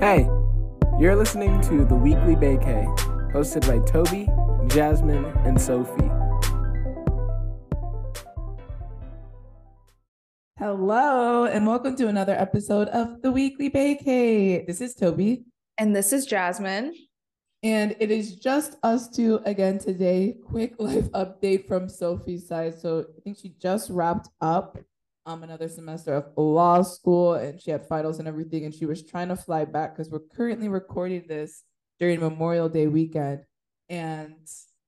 Hey, you're listening to the Weekly Baecay, hosted by Toby, Jasmine, and Sophie. Hello, and welcome to another episode of the Weekly Baecay. This is Toby. And this is Jasmine. And it is just us two again today. Quick life update from Sophie's side. So I think she just wrapped up um another semester of law school and she had finals and everything. And she was trying to fly back because we're currently recording this during Memorial Day weekend. And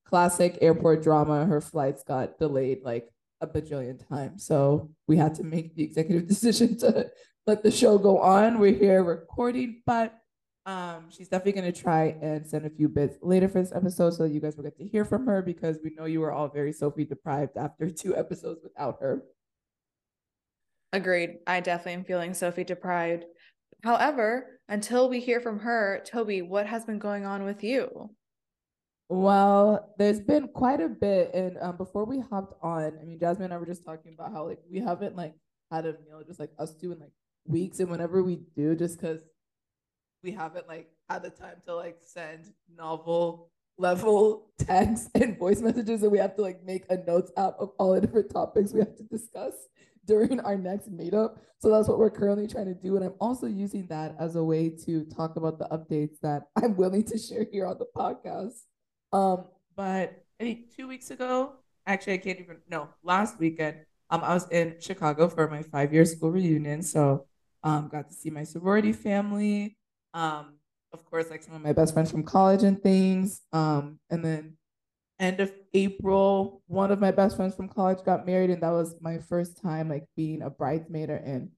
classic airport drama, her flights got delayed like a bajillion times. So we had to make the executive decision to let the show go on. We're here recording, but um, she's definitely gonna try and send a few bits later for this episode so you guys will get to hear from her because we know you were all very Sophie deprived after two episodes without her. Agreed. I definitely am feeling Sophie deprived. However, until we hear from her, Toby, what has been going on with you? Well, there's been quite a bit, and um, before we hopped on, I mean, Jasmine and I were just talking about how like we haven't like had a meal, just like us two in like weeks, and whenever we do, just because we haven't like had the time to like send novel level text and voice messages, and we have to like make a notes app of all the different topics we have to discuss during our next meetup. So that's what we're currently trying to do. And I'm also using that as a way to talk about the updates that I'm willing to share here on the podcast. Um, but I think two weeks ago, actually, I can't even no, last weekend, um, I was in Chicago for my five year school reunion. So um got to see my sorority family. Um, of course, like some of my best friends from college and things. Um, and then end of April, one of my best friends from college got married, and that was my first time like being a bridesmaid or in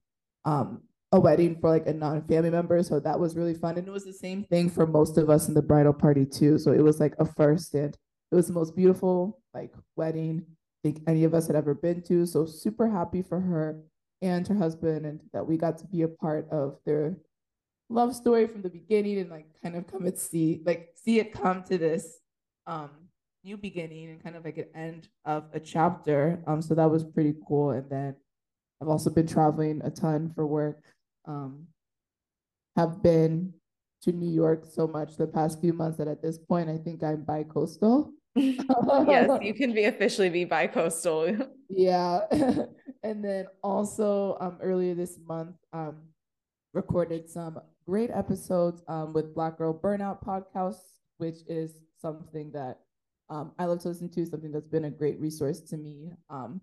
um a wedding for like a non-family member. So that was really fun. And it was the same thing for most of us in the bridal party too. So it was like a first and it was the most beautiful like wedding I think any of us had ever been to. So super happy for her and her husband and that we got to be a part of their love story from the beginning and like kind of come and see like see it come to this um new beginning and kind of like an end of a chapter. Um so that was pretty cool. And then I've also been traveling a ton for work um, have been to New York so much the past few months that at this point I think I'm bi-coastal. yes, you can be officially be bi-coastal. yeah. and then also um earlier this month um recorded some great episodes um with Black Girl Burnout podcast, which is something that um I love to listen to, something that's been a great resource to me um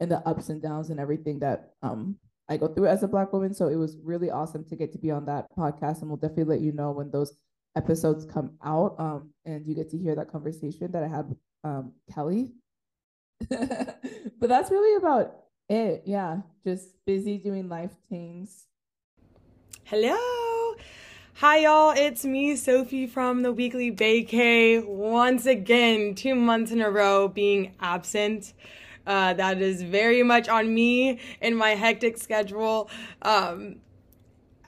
in the ups and downs and everything that um I go through as a Black woman. So it was really awesome to get to be on that podcast. And we'll definitely let you know when those episodes come out um, and you get to hear that conversation that I had with um, Kelly. but that's really about it. Yeah. Just busy doing life things. Hello. Hi, y'all. It's me, Sophie from the Weekly Baecay. Once again, two months in a row being absent. Uh, that is very much on me and my hectic schedule. Um,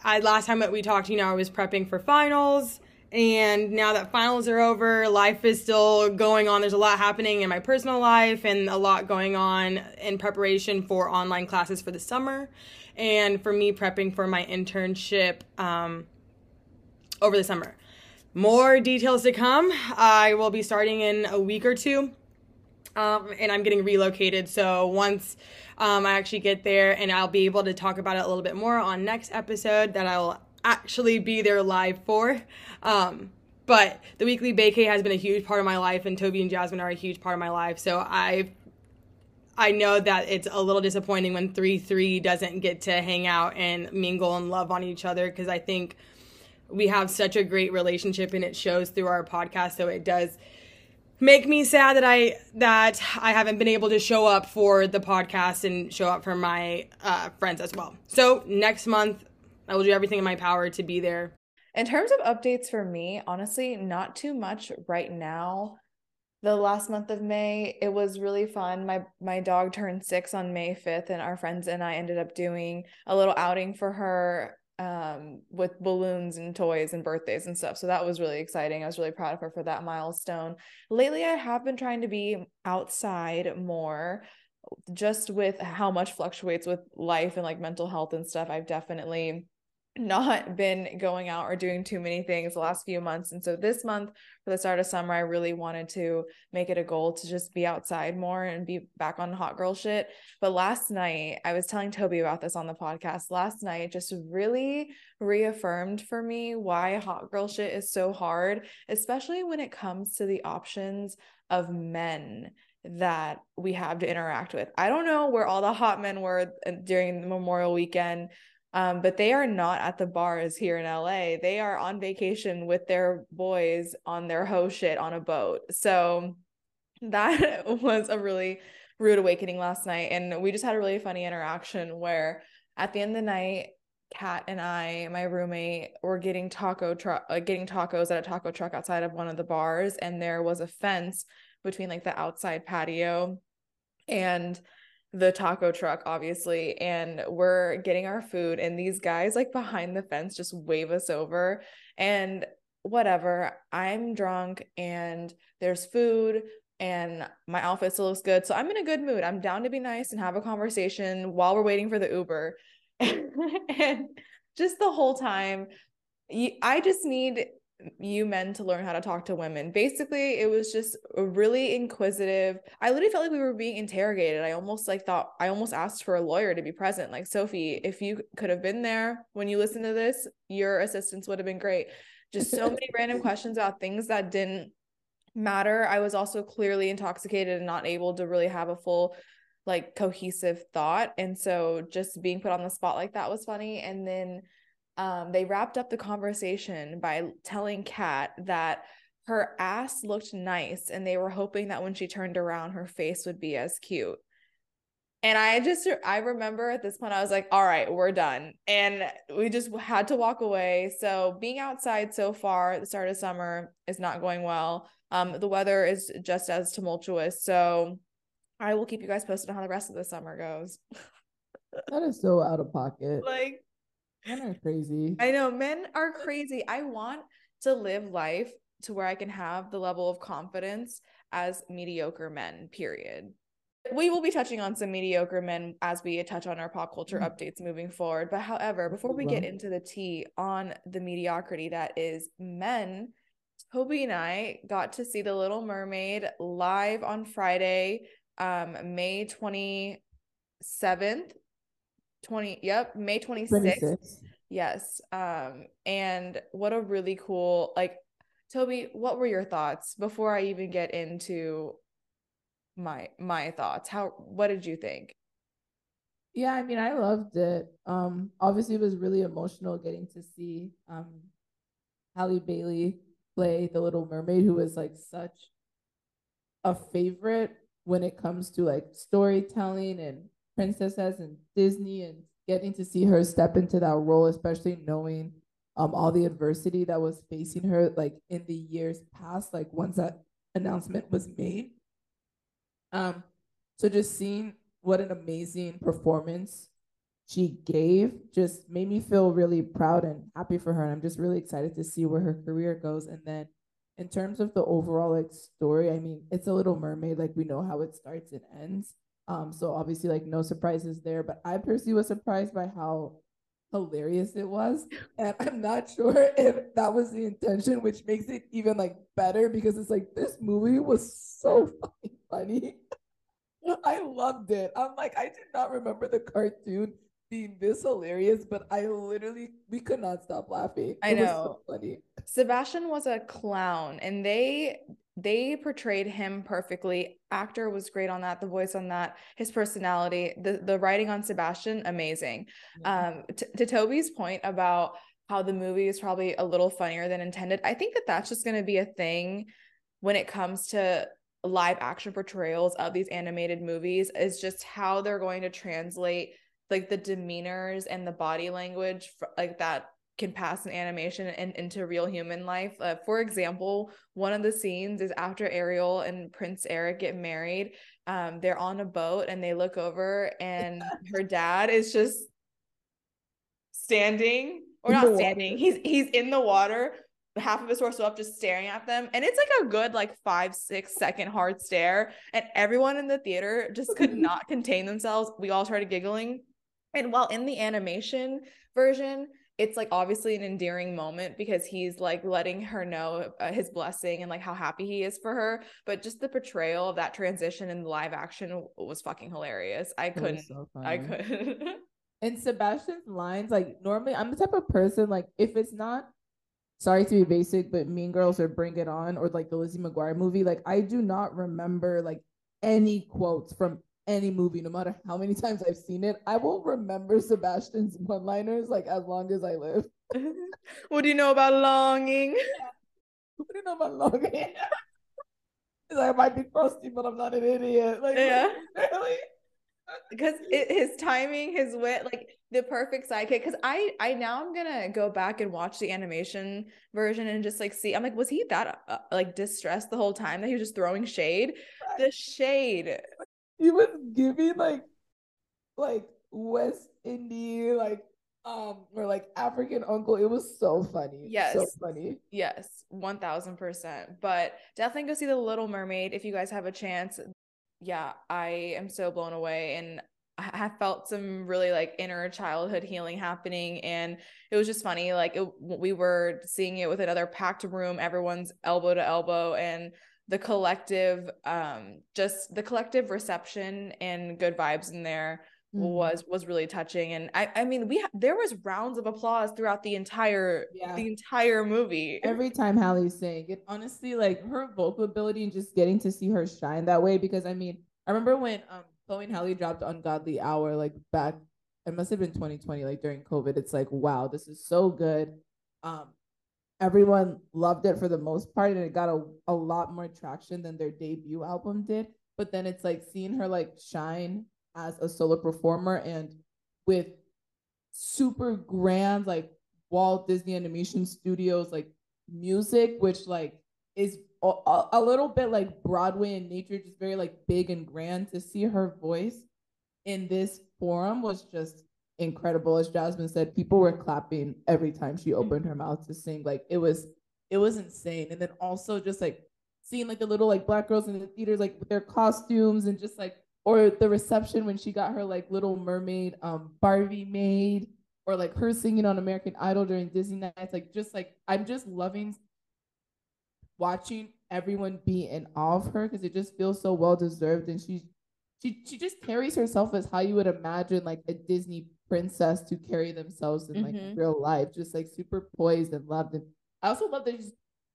I last time that we talked, you know, I was prepping for finals. And now that finals are over, life is still going on. There's a lot happening in my personal life and a lot going on in preparation for online classes for the summer. And for me, prepping for my internship um, over the summer. More details to come. I will be starting in a week or two um, and I'm getting relocated. So once um, I actually get there, and I'll be able to talk about it a little bit more on next episode that I'll actually be there live for. Um, but the weekly baecay has been a huge part of my life, and Toby and Jasmine are a huge part of my life. So I, I know that it's a little disappointing when three three doesn't get to hang out and mingle and love on each other because I think we have such a great relationship and it shows through our podcast. So it does make me sad that I that I haven't been able to show up for the podcast and show up for my uh, friends as well. So next month, I will do everything in my power to be there. In terms of updates for me, honestly, not too much right now. The last month of May, it was really fun. My my dog turned six on May 5th, and our friends and I ended up doing a little outing for her um with balloons and toys and birthdays and stuff. So that was really exciting. I was really proud of her for that milestone. Lately i have been trying to be outside more just with how much fluctuates with life and like mental health and stuff. I've definitely not been going out or doing too many things the last few months. And so this month for the start of summer, I really wanted to make it a goal to just be outside more and be back on hot girl shit. But last night, I was telling Toby about this on the podcast. Last night just really reaffirmed for me why hot girl shit is so hard, especially when it comes to the options of men that we have to interact with. I don't know where all the hot men were uh, during the Memorial weekend um, but they are not at the bars here in LA. They are on vacation with their boys on their hoe shit on a boat. So that was a really rude awakening last night. And we just had a really funny interaction where at the end of the night, Kat and I, my roommate, were getting taco truck, uh, getting tacos at a taco truck outside of one of the bars, and there was a fence between like the outside patio and the taco truck obviously and we're getting our food and these guys like behind the fence just wave us over and whatever i'm drunk and there's food and my outfit still looks good so i'm in a good mood. I'm down to be nice and have a conversation while we're waiting for the uber. And just the whole time i just need you men to learn how to talk to women. Basically, it was just really inquisitive. I literally felt like we were being interrogated. I almost like thought I almost asked for a lawyer to be present. Like Sophie, if you could have been there when you listened to this, your assistance would have been great. Just so many random questions about things that didn't matter. I was also clearly intoxicated and not able to really have a full like cohesive thought. And so just being put on the spot like that was funny. And then um, they wrapped up the conversation by telling Kat that her ass looked nice and they were hoping that when she turned around, her face would be as cute. And I just, I remember at this point, I was like, all right, we're done. And we just had to walk away. So being outside so far, at the start of summer is not going well. Um, the weather is just as tumultuous. So I will keep you guys posted on how the rest of the summer goes. that is so out of pocket. Like, Men are crazy. I know men are crazy. I want to live life to where I can have the level of confidence as mediocre men, period. We will be touching on some mediocre men as we touch on our pop culture mm-hmm. updates moving forward. But however, before we get into the tea on the mediocrity that is men, Toby and I got to see The Little Mermaid live on Friday, um, May 27th 20 yep may 26th 26. yes um and what a really cool like toby what were your thoughts before i even get into my my thoughts? How what did you think? Yeah i mean i loved it. Um obviously it was really emotional getting to see um halle bailey play the little mermaid who was like such a favorite when it comes to like storytelling and princesses and Disney and getting to see her step into that role, especially knowing um all the adversity that was facing her like in the years past, like once that announcement was made. Um, so just seeing what an amazing performance she gave just made me feel really proud and happy for her. And I'm just really excited to see where her career goes. And then in terms of the overall like story, I mean, it's a little mermaid, like we know how it starts and ends. Um, so obviously like no surprises there, but I personally was surprised by how hilarious it was. And I'm not sure if that was the intention, which makes it even like better because it's like this movie was so fucking funny. I loved it. I'm like, I did not remember the cartoon being this hilarious, but I literally we could not stop laughing. I it know. So funny. Sebastian was a clown, and they they portrayed him perfectly. Actor was great on that. The voice on that, his personality, the the writing on Sebastian, amazing. Um, t- to Toby's point about how the movie is probably a little funnier than intended. I think that that's just going to be a thing when it comes to live action portrayals of these animated movies is just how they're going to translate like the demeanors and the body language like that can pass an animation and into real human life. Uh, for example, one of the scenes is after Ariel and Prince Eric get married. Um, they're on a boat and they look over, and her dad is just standing or not standing. He's he's in the water, half of his torso up, just staring at them, and it's like a good like five six second hard stare, and everyone in the theater just could not contain themselves. We all started giggling, and while in the animation version it's like obviously an endearing moment because he's like letting her know uh, his blessing and like how happy he is for her but just the portrayal of that transition in the live action was fucking hilarious. I couldn't so i couldn't. And sebastian's lines like normally i'm the type of person like if it's not sorry to be basic but mean girls or bring it on or like the lizzie mcguire movie like i do not remember like any quotes from any movie, no matter how many times I've seen it, I will remember Sebastian's one liners like as long as I live. what do you know about longing? What do you know about longing? like, I might be crusty, but I'm not an idiot. Like, yeah. really? because his timing his wit like the perfect sidekick because i i now i'm gonna go back and watch the animation version and just like see i'm like was he that uh, like distressed the whole time that he was just throwing shade the shade he was giving like like West Indian like um or like African uncle. It was so funny. Yes. So funny. Yes, one thousand percent. But definitely go see the Little Mermaid if you guys have a chance. Yeah, I am so blown away and I have felt some really like inner childhood healing happening and it was just funny like it, we were seeing it with another packed room everyone's elbow to elbow and the collective um just the collective reception and good vibes in there mm-hmm. was was really touching and i i mean we ha- there was rounds of applause throughout the entire yeah. the entire movie every time Halle sang it honestly like her vocal ability and just getting to see her shine that way because i mean i remember when um Chloe and Halle dropped ungodly hour like back it must have been 2020 like during covid it's like wow this is so good um everyone loved it for the most part and it got a, a lot more traction than their debut album did. But then it's like seeing her like shine as a solo performer and with super grand like Walt Disney Animation Studios like music which like is a, a little bit like Broadway in nature just very like big and grand to see her voice in this forum was just incredible. As Jasmine said, people were clapping every time she opened her mouth to sing. Like it was, it was insane. And then also just like seeing like the little like black girls in the theaters, like with their costumes and just like, or the reception when she got her like little mermaid um Barbie made, or like her singing on American Idol during Disney nights. Like just like I'm just loving watching everyone be in awe of her because it just feels so well deserved and she's she she just carries herself as how you would imagine like a Disney princess to carry themselves in like mm-hmm. real life, just like super poised and loved. And I also love that she's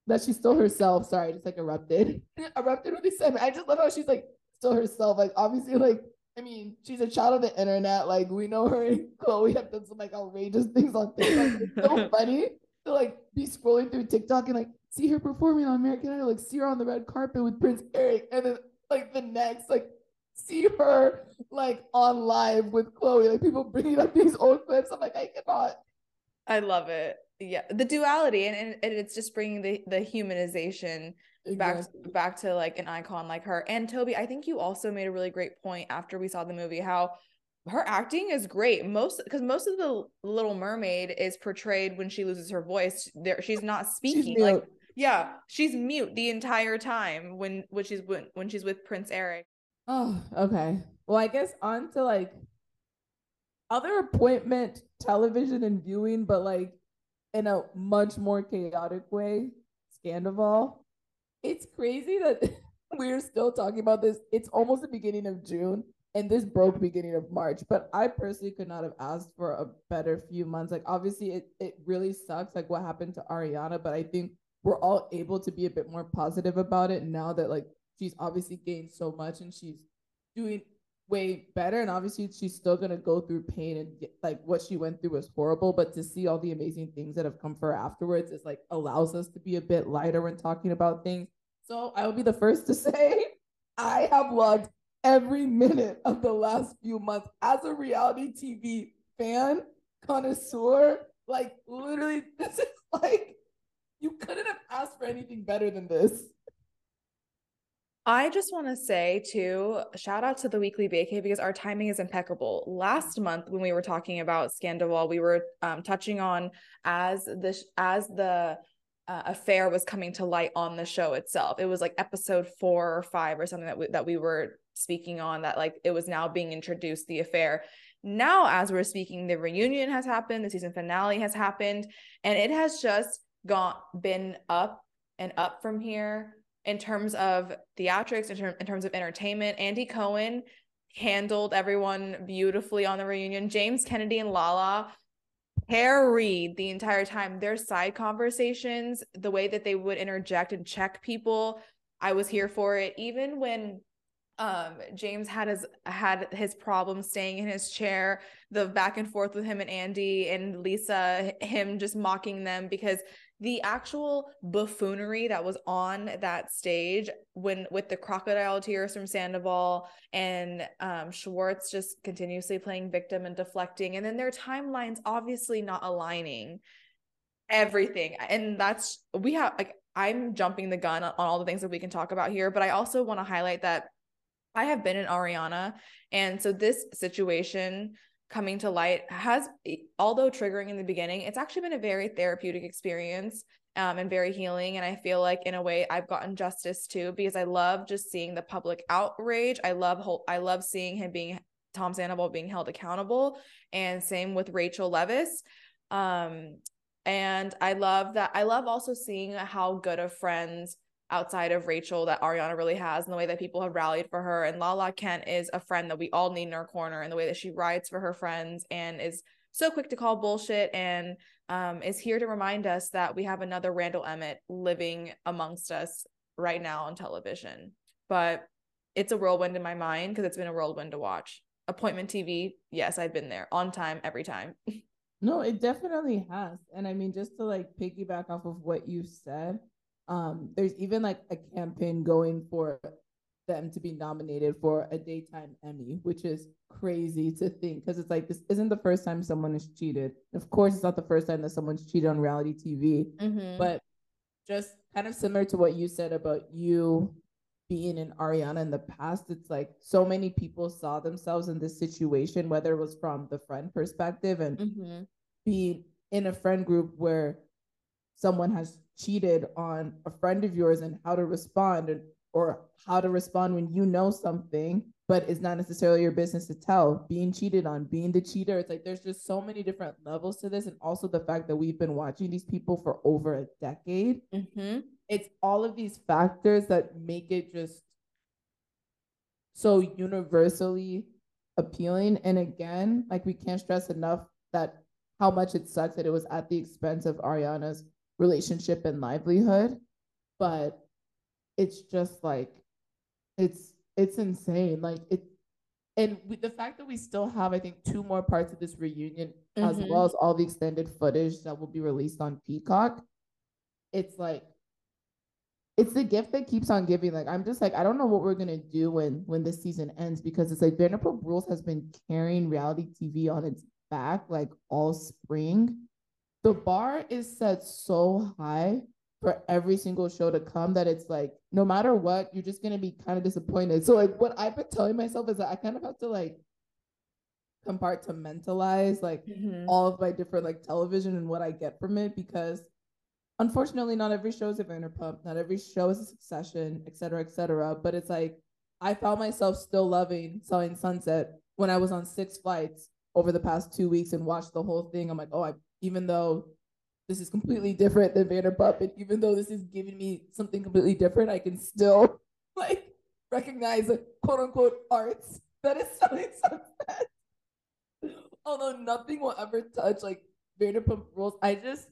that she's still herself. Sorry, I just like erupted. erupted with this. I just love how she's like still herself. Like obviously, like I mean, she's a child of the internet. Like we know her and Chloe have done some like outrageous things on TikTok. It's so funny to like be scrolling through TikTok and like see her performing on American Idol, like see her on the red carpet with Prince Eric, and then like the next like see her like on live with Chloe. Like people bringing up these old clips. I'm like, I cannot. I love it. Yeah, the duality, and, and, and it's just bringing the the humanization exactly. back back to like an icon like her. And Toby, I think you also made a really great point after we saw the movie how her acting is great most because most of the little mermaid is portrayed when she loses her voice there she's not speaking she's like yeah she's mute the entire time when when she's when, when she's with prince eric Oh, okay. Well, I guess on to like other appointment television and viewing, but like in a much more chaotic way. Scandoval. It's crazy that we're still talking about this. It's almost the beginning of June and this broke beginning of March. But I personally could not have asked for a better few months. Like obviously it it really sucks like what happened to Ariana, but I think we're all able to be a bit more positive about it now that like she's obviously gained so much and she's doing way better. And obviously she's still going to go through pain and get, like what she went through was horrible. But to see all the amazing things that have come for her afterwards is like allows us to be a bit lighter when talking about things. So i will be the first to say i have loved every minute of the last few months as a reality tv fan connoisseur. Like literally this is like you couldn't have asked for anything better than this I just want to say too, shout out to the weekly baecay because our timing is impeccable. Last month when we were talking about Scandoval, we were um, touching on as the as the uh, affair was coming to light on the show itself. It was like episode four or five or something that we, that we were speaking on that like it was now being introduced the affair Now, as we're speaking, the reunion has happened, the season finale has happened, and it has just gone been up and up from here in terms of theatrics, in, ter- in terms of entertainment. Andy Cohen handled everyone beautifully on the reunion. James Kennedy and Lala carried the entire time. Their side conversations, the way that they would interject and check people, I was here for it. Even when um James had his had his problem staying in his chair, the back and forth with him and Andy and Lisa, him just mocking them because the actual buffoonery that was on that stage when with the crocodile tears from Sandoval and um, Schwartz just continuously playing victim and deflecting, and then their timelines obviously not aligning everything. And that's we have like I'm jumping the gun on all the things that we can talk about here, but I also want to highlight that I have been in Ariana, and so this situation coming to light has although triggering in the beginning it's actually been a very therapeutic experience um, and very healing and i feel like in a way i've gotten justice too because i love just seeing the public outrage. I love whole, i love seeing him being tom sandoval being held accountable and same with rachel leviss um, and i love that i love also seeing how good of friends outside of Rachel that Ariana really has and the way that people have rallied for her. And Lala Kent is a friend that we all need in our corner and the way that she rides for her friends and is so quick to call bullshit and um, is here to remind us that we have another Randall Emmett living amongst us right now on television. But it's a whirlwind in my mind because it's been a whirlwind to watch. Appointment TV, yes, I've been there on time every time. no, it definitely has. And I mean, just to like piggyback off of what you said, um, there's even like a campaign going for them to be nominated for a daytime Emmy, which is crazy to think because it's like this isn't the first time someone has cheated. Of course, it's not the first time that someone's cheated on reality TV, mm-hmm. but just kind of similar to what you said about you being in Ariana in the past, it's like so many people saw themselves in this situation, whether it was from the friend perspective and mm-hmm. being in a friend group where someone has cheated on a friend of yours and how to respond and, or how to respond when you know something but it's not necessarily your business to tell being cheated on being the cheater it's like there's just so many different levels to this and also the fact that we've been watching these people for over a decade mm-hmm. it's all of these factors that make it just so universally appealing and again like we can't stress enough that how much it sucks that it was at the expense of ariana's relationship and livelihood but it's just like it's it's insane like it and we, the fact that we still have i think two more parts of this reunion mm-hmm. as well as all the extended footage that will be released on peacock it's like it's the gift that keeps on giving like i'm just like i don't know what we're gonna do when when this season ends because it's like vanderpump rules has been carrying reality tv on its back like all spring the bar is set so high for every single show to come that it's like no matter what you're just gonna be kind of disappointed. So like what i've been telling myself is that i kind of have to like compartmentalize like mm-hmm. all of my different like television and what i get from it because unfortunately not every show is a vanderpump not every show is a succession et cetera et cetera. But it's like i found myself still loving selling sunset when i was on six flights over the past two weeks and watched the whole thing. I'm like oh i even though this is completely different than Vanderpump, and even though this is giving me something completely different, I can still like recognize the quote unquote arts that is selling sunset. Although nothing will ever touch like Vanderpump Rules, I just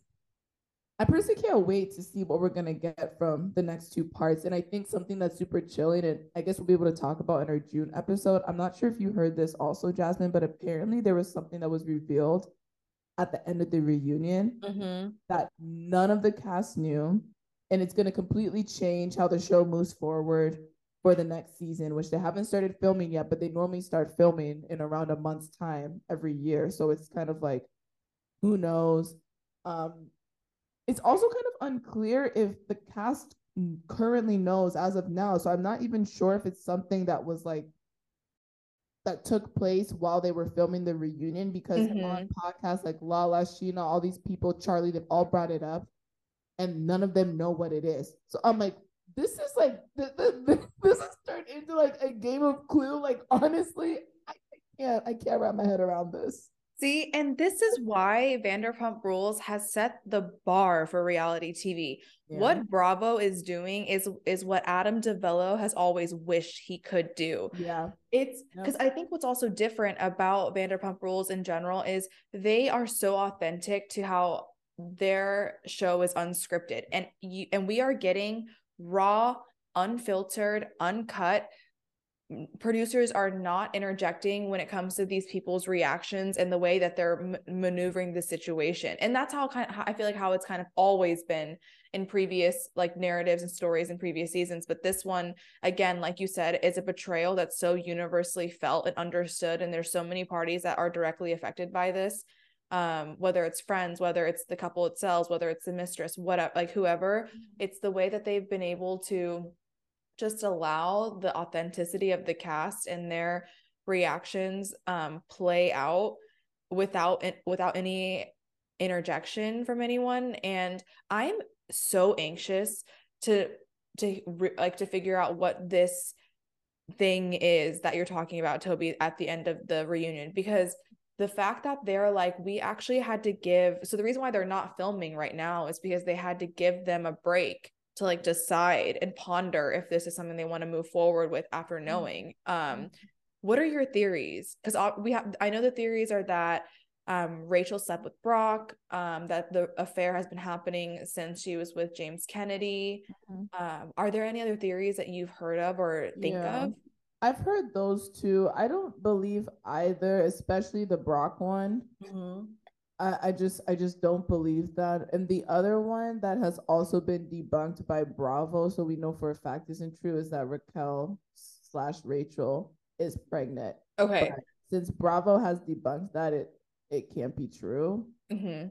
I personally can't wait to see what we're gonna get from the next two parts. And I think something that's super chilling, and I guess we'll be able to talk about in our June episode. I'm not sure if you heard this also, Jasmine, but apparently there was something that was revealed at the end of the reunion mm-hmm. that none of the cast knew. And it's going to completely change how the show moves forward for the next season, which they haven't started filming yet, but they normally start filming in around a month's time every year. So it's kind of like, who knows? Um, it's also kind of unclear if the cast currently knows as of now. So I'm not even sure if it's something that was like that took place while they were filming the reunion because mm-hmm. on podcasts like Lala, Scheana, all these people, Charlie, they've all brought it up and none of them know what it is. So I'm like, this is like, this, this, this has turned into like a game of clue. Like, honestly, I, can't I can't wrap my head around this. See, and this is why Vanderpump Rules has set the bar for reality TV. Yeah. What Bravo is doing is is what Adam DiVello has always wished he could do. Yeah. It's Yep. because I think what's also different about Vanderpump Rules in general is they are so authentic to how their show is unscripted, and you and we are getting raw, unfiltered, uncut. Producers are not interjecting when it comes to these people's reactions and the way that they're m- maneuvering the situation, and that's how kind of I feel like how it's kind of always been in previous like narratives and stories in previous seasons but this one again like you said is a betrayal that's so universally felt and understood and there's so many parties that are directly affected by this um whether it's friends whether it's the couple itself whether it's the mistress whatever like whoever it's the way that they've been able to just allow the authenticity of the cast and their reactions um play out without without any interjection from anyone and i'm so anxious to to re- like to figure out what this thing is that you're talking about toby at the end of the reunion. Because the fact that they're like we actually had to give so the reason why they're not filming right now is because they had to give them a break to like decide and ponder if this is something they want to move forward with after mm-hmm. knowing. Um mm-hmm. what are your theories? Because uh, we have i know the theories are that um, Rachel slept with Brock, um, that the affair has been happening since she was with James Kennedy. Mhm. Um, are there any other theories that you've heard of or think Yeah. of? I've heard those two. I don't believe either, especially the Brock one. I, I just I just don't believe that. And the other one that has also been debunked by Bravo, so we know for a fact isn't true, is that Raquel slash Rachel is pregnant. Okay. But since Bravo has debunked that, it it can't be true. hmm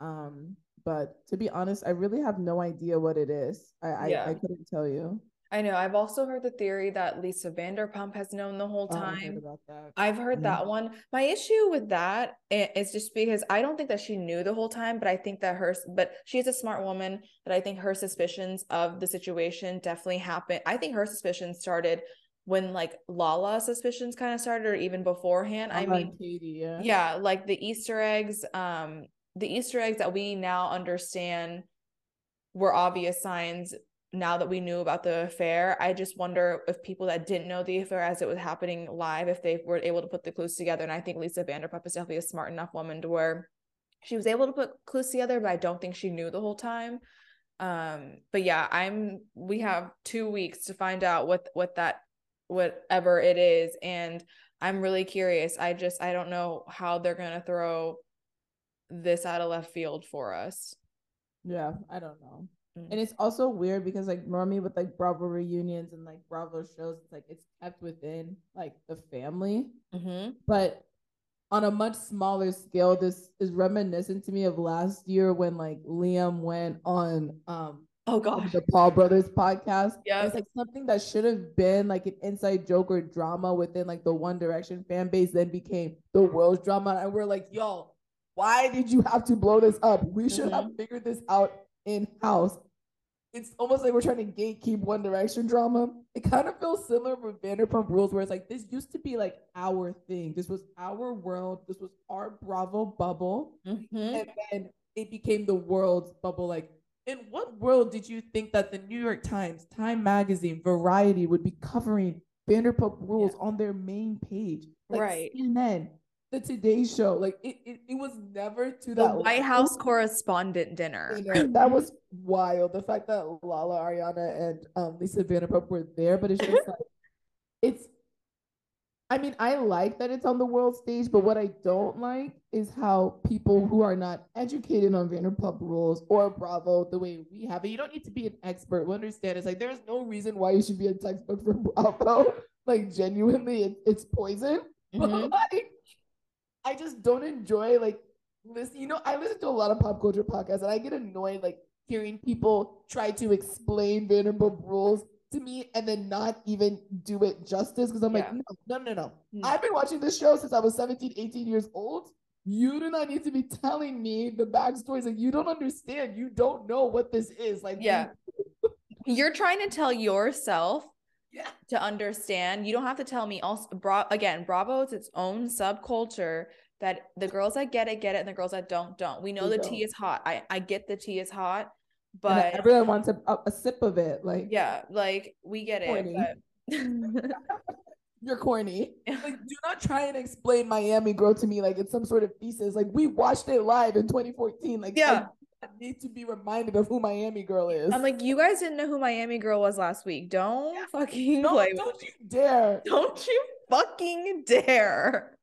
Um, but to be honest, I really have no idea what it is. I I, Yeah. I couldn't tell you. I know. I've also heard the theory that Lisa Vanderpump has known the whole Oh, I heard time. about that. I've heard Mhm. that one. My issue with that is just because I don't think that she knew the whole time, but I think that her, but she's a smart woman. But I think her suspicions of the situation definitely happened. I think her suspicions started when like Lala suspicions kind of started, or even beforehand. I Lala mean, Katie, yeah. yeah, like the Easter eggs, um, the Easter eggs that we now understand were obvious signs now that we knew about the affair. I just wonder if people that didn't know the affair as it was happening live, if they were able to put the clues together. And I think Lisa Vanderpump is definitely a smart enough woman to where she was able to put clues together, but I don't think she knew the whole time. Um, but yeah, I'm we have two weeks to find out what what that whatever it is. And I'm really curious. I just I don't know how they're gonna throw this out of left field for us. Yeah, I don't know. Mm. And it's also weird because like normally with like Bravo reunions and like Bravo shows, it's like it's kept within like the family. Mm-hmm. But on a much smaller scale, this is reminiscent to me of last year when like Liam went on um Oh god, the Paul Brothers podcast. Yeah. It's like something that should have been like an inside joke or drama within like the One Direction fan base, then became the world's drama. And we're like, yo, why did you have to blow this up? We should have figured this out in house. It's almost like we're trying to gatekeep One Direction drama. It kind of feels similar with Vanderpump Rules, where it's like this used to be like our thing. This was our world. This was our Bravo bubble Mm-hmm. and then it became the world's bubble. Like, in what world did you think that the New York Times, Time Magazine, Variety would be covering Vanderpump Rules on their main page? Like Right. CNN, the Today Show, like it, it, it was never to The that White level. House correspondent dinner. That was wild. The fact that Lala, Ariana, and um, Lisa Vanderpump were there, but it's just like it's. I mean, I like that it's on the world stage, but what I don't like is how people who are not educated on Vanderpump Rules or Bravo the way we have it. You don't need to be an expert. We understand it's like there's no reason why you should be a textbook for Bravo. Like genuinely, it, it's poison. Mhm. like, I just don't enjoy like listen. You know, I listen to a lot of pop culture podcasts, and I get annoyed like hearing people try to explain Vanderpump Rules to me and then not even do it justice because I'm like, Yeah. no, no, no, no. No. I've been watching this show since I was 17, 18 years old. You do not need to be telling me the backstories. Like, you don't understand. You don't know what this is. Like, Yeah. You're trying to tell yourself Yeah. to understand. You don't have to tell me also bra- again, Bravo is its own subculture that the girls that get it get it and the girls that don't don't. We know They the tea don't. is hot. I I get the tea is hot, but everyone wants a, a, a sip of it. Like, yeah, like we get it. Corny. But you're corny. Like, do not try and explain Miami Girl to me like it's some sort of thesis. Like, we watched it live in 2014. Like, Yeah. I need to be reminded of who Miami Girl is. I'm like, you guys didn't know who Miami Girl was last week. Don't fucking no, play don't you dare. Don't you fucking dare.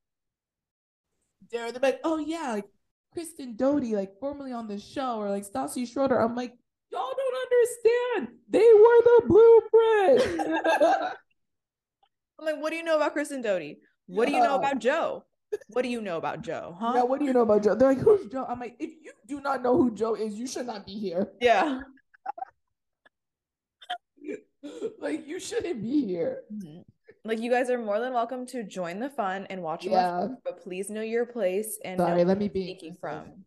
dare. They're like, oh yeah, like Kristen Doute, like formerly on the show, or like Stassi Schroeder. I'm like, understand. They were the blueprint. I'm like, what do you know about Kristen Doute? What do you know about Joe? What do you know about Joe? Huh? yeah, what do you know about Joe? They're like, who's Joe? I'm like, if you do not know who Joe is, you should not be here. Yeah. like, you shouldn't be here. Mm-hmm. Like you guys are more than welcome to join the fun and watch our Yeah. fun, but please know your place and Sorry, know let me be speaking inclusive. from.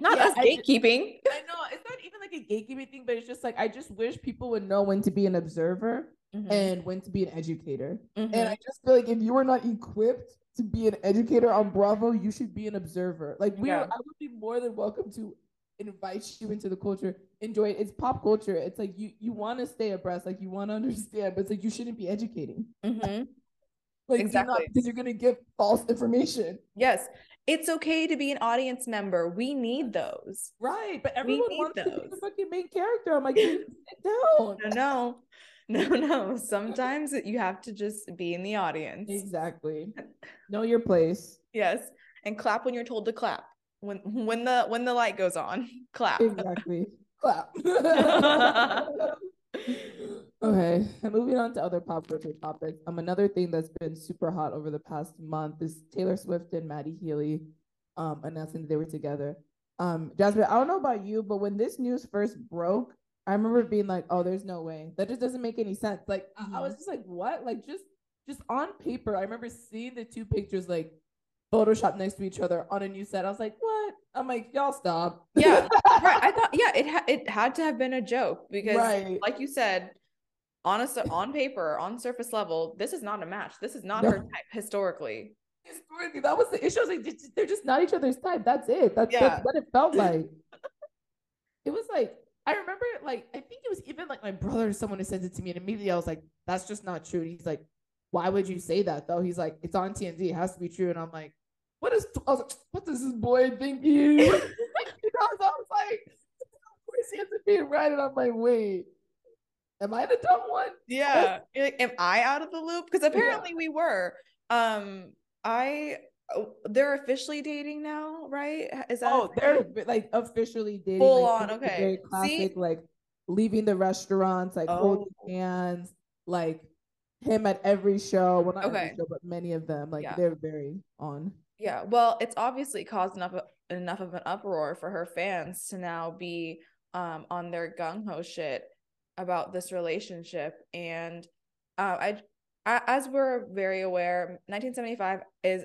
Not Yeah, us I ju- gatekeeping. I know it's not even like a gatekeeping thing, but it's just like I just wish people would know when to be an observer Mhm, and when to be an educator. mhm. And I just feel like if you are not equipped to be an educator on Bravo, you should be an observer. Like we, Yeah. I would be more than welcome to invite you into the culture, enjoy it. It's pop culture. It's like you you want to stay abreast, like you want to understand, but it's like you shouldn't be educating. Mhm. Like Exactly. because you're gonna give false information. Yes. It's okay to be an audience member. We need those. Right, but everyone wants to be the fucking main character. I'm like, sit down. No, no, no, no. Sometimes you have to just be in the audience. Exactly. Know your place. Yes. And clap when you're told to clap. When when the when the light goes on. Clap. Exactly. Clap. Okay, and moving on to other pop culture topics. Um, another thing that's been super hot over the past month is Taylor Swift and Matty Healy, um, announcing that they were together. Um, Jasmine, I don't know about you, but when this news first broke, I remember being like, "Oh, there's no way. That just doesn't make any sense." Like, I, I was just like, "What?" Like, just just on paper, I remember seeing the two pictures like Photoshop next to each other on a new set. I was like, "What?" I'm like, "Y'all stop." Yeah, right. I thought yeah, it ha- it had to have been a joke because Right. like you said, on a, on paper, on surface level, this is not a match. This is not No. her type historically. historically that was the issue. I was like, "They're just- not each other's type. That's it. That's, Yeah. that's what it felt like. it was like I remember, like I think it was even like my brother or someone who sent it to me, and immediately I was like, "That's just not true." And he's like, "Why would you say that though?" He's like, "It's on TNT. It has to be true." And I'm like, "What is?" I was like, "What does this boy think you?" you know, so I was like, "Of course he has to be right." And I'm like, "Wait, am I the dumb one?" Yeah. Like, am I out of the loop? Because apparently we were. Um, I oh, they're officially dating now, right? Is that Oh, they're like officially dating. Full like, on, okay. Very See? classic, like leaving the restaurants, like holding Oh. hands, like him at every show. Well, not Okay. every show, but many of them. Like Yeah. they're very on. Yeah, well, it's obviously caused enough enough of an uproar for her fans to now be um on their gung ho shit about this relationship, and uh, I, I, as we're very aware, 1975 is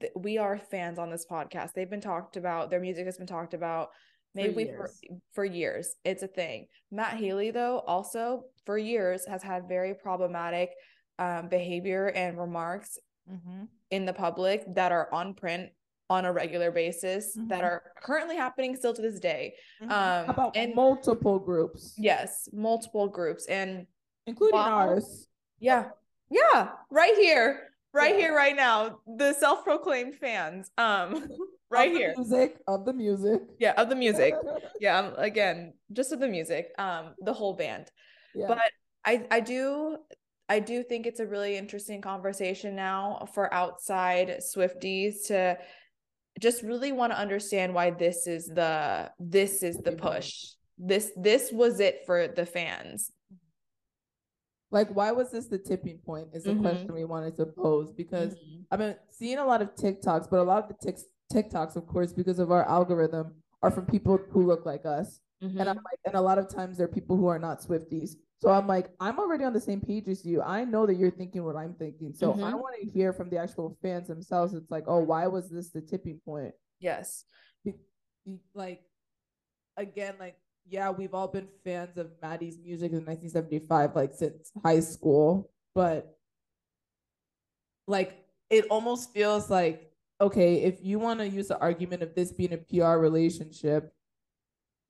th- we are fans on this podcast. They've been talked about. Their music has been talked about. Maybe for, years. for years. It's a thing. Matt Healy, though, also for years has had very problematic um, behavior and remarks in the public that are on print on a regular basis that Mhm. are currently happening still to this day. Um, Um, about and- multiple groups, Yes, multiple groups and including Wow. ours. yeah. Yeah, right here. Right Yeah. here right now. The self-proclaimed fans. Um right of the here. music of the music. Yeah, of the music. Yeah, um, again, just of the music. Um the whole band. yeah. But I I do I do think it's a really interesting conversation now for outside Swifties to just really want to understand why this is the this is the push. This this was it for the fans. like, why was this the tipping point? Is the Mhm. question we wanted to pose because Mhm. I've been seeing a lot of TikToks, but a lot of the tic- TikToks, of course, because of our algorithm, are from people who look like us. And I'm like, and a lot of times they're people who are not Swifties. So I'm like, I'm already on the same page as you. I know that you're thinking what I'm thinking. So I Mhm. want to hear from the actual fans themselves. It's like, oh, why was this the tipping point? Yes. Be- be- like, again, like, yeah, we've all been fans of Matty's music in 1975, like since high school. but like it almost feels like okay, if you want to use the argument of this being a PR relationship,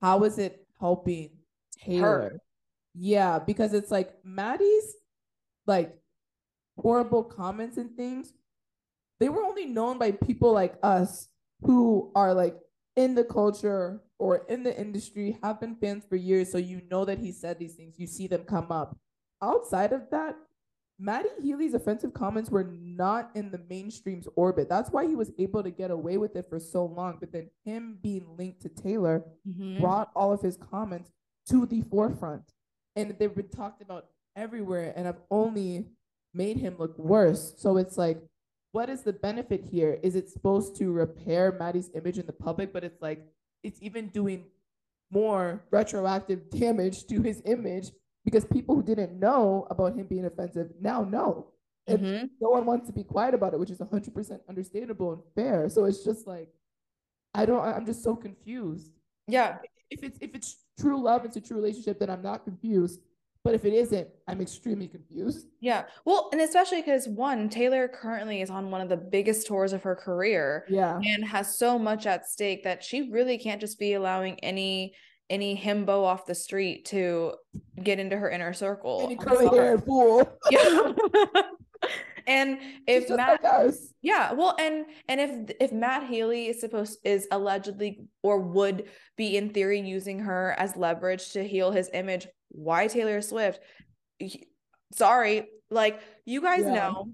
how is it helping Taylor? Her. Yeah, because it's like Matty's like horrible comments and things, they were only known by people like us who are like in the culture or in the industry, have been fans for years. So you know that he said these things, you see them come up. Outside of that, Matty Healy's offensive comments were not in the mainstream's orbit. That's why he was able to get away with it for so long. But then him being linked to Taylor Mhm. brought all of his comments to the forefront. And they've been talked about everywhere and have only made him look worse. So it's like, what is the benefit here? Is it supposed to repair Matty's image in the public? But it's like, it's even doing more retroactive damage to his image because people who didn't know about him being offensive now know. And Mhm. no one wants to be quiet about it, which is 100% understandable and fair. So it's just like, I don't, I'm just so confused Yeah. if it's if it's true love, it's a true relationship, then I'm not confused. But if it isn't, I'm extremely confused. Yeah. Well, and especially because one, Taylor currently is on one of the biggest tours of her career Yeah. and has so much at stake that she really can't just be allowing any any himbo off the street to get into her inner circle. Any curly haired fool. Yeah. and if Matt like. Yeah, well, and and if if Matt Healy is supposed is allegedly or would be in theory using her as leverage to heal his image, why Taylor Swift? He- Sorry, like you guys Yeah. know,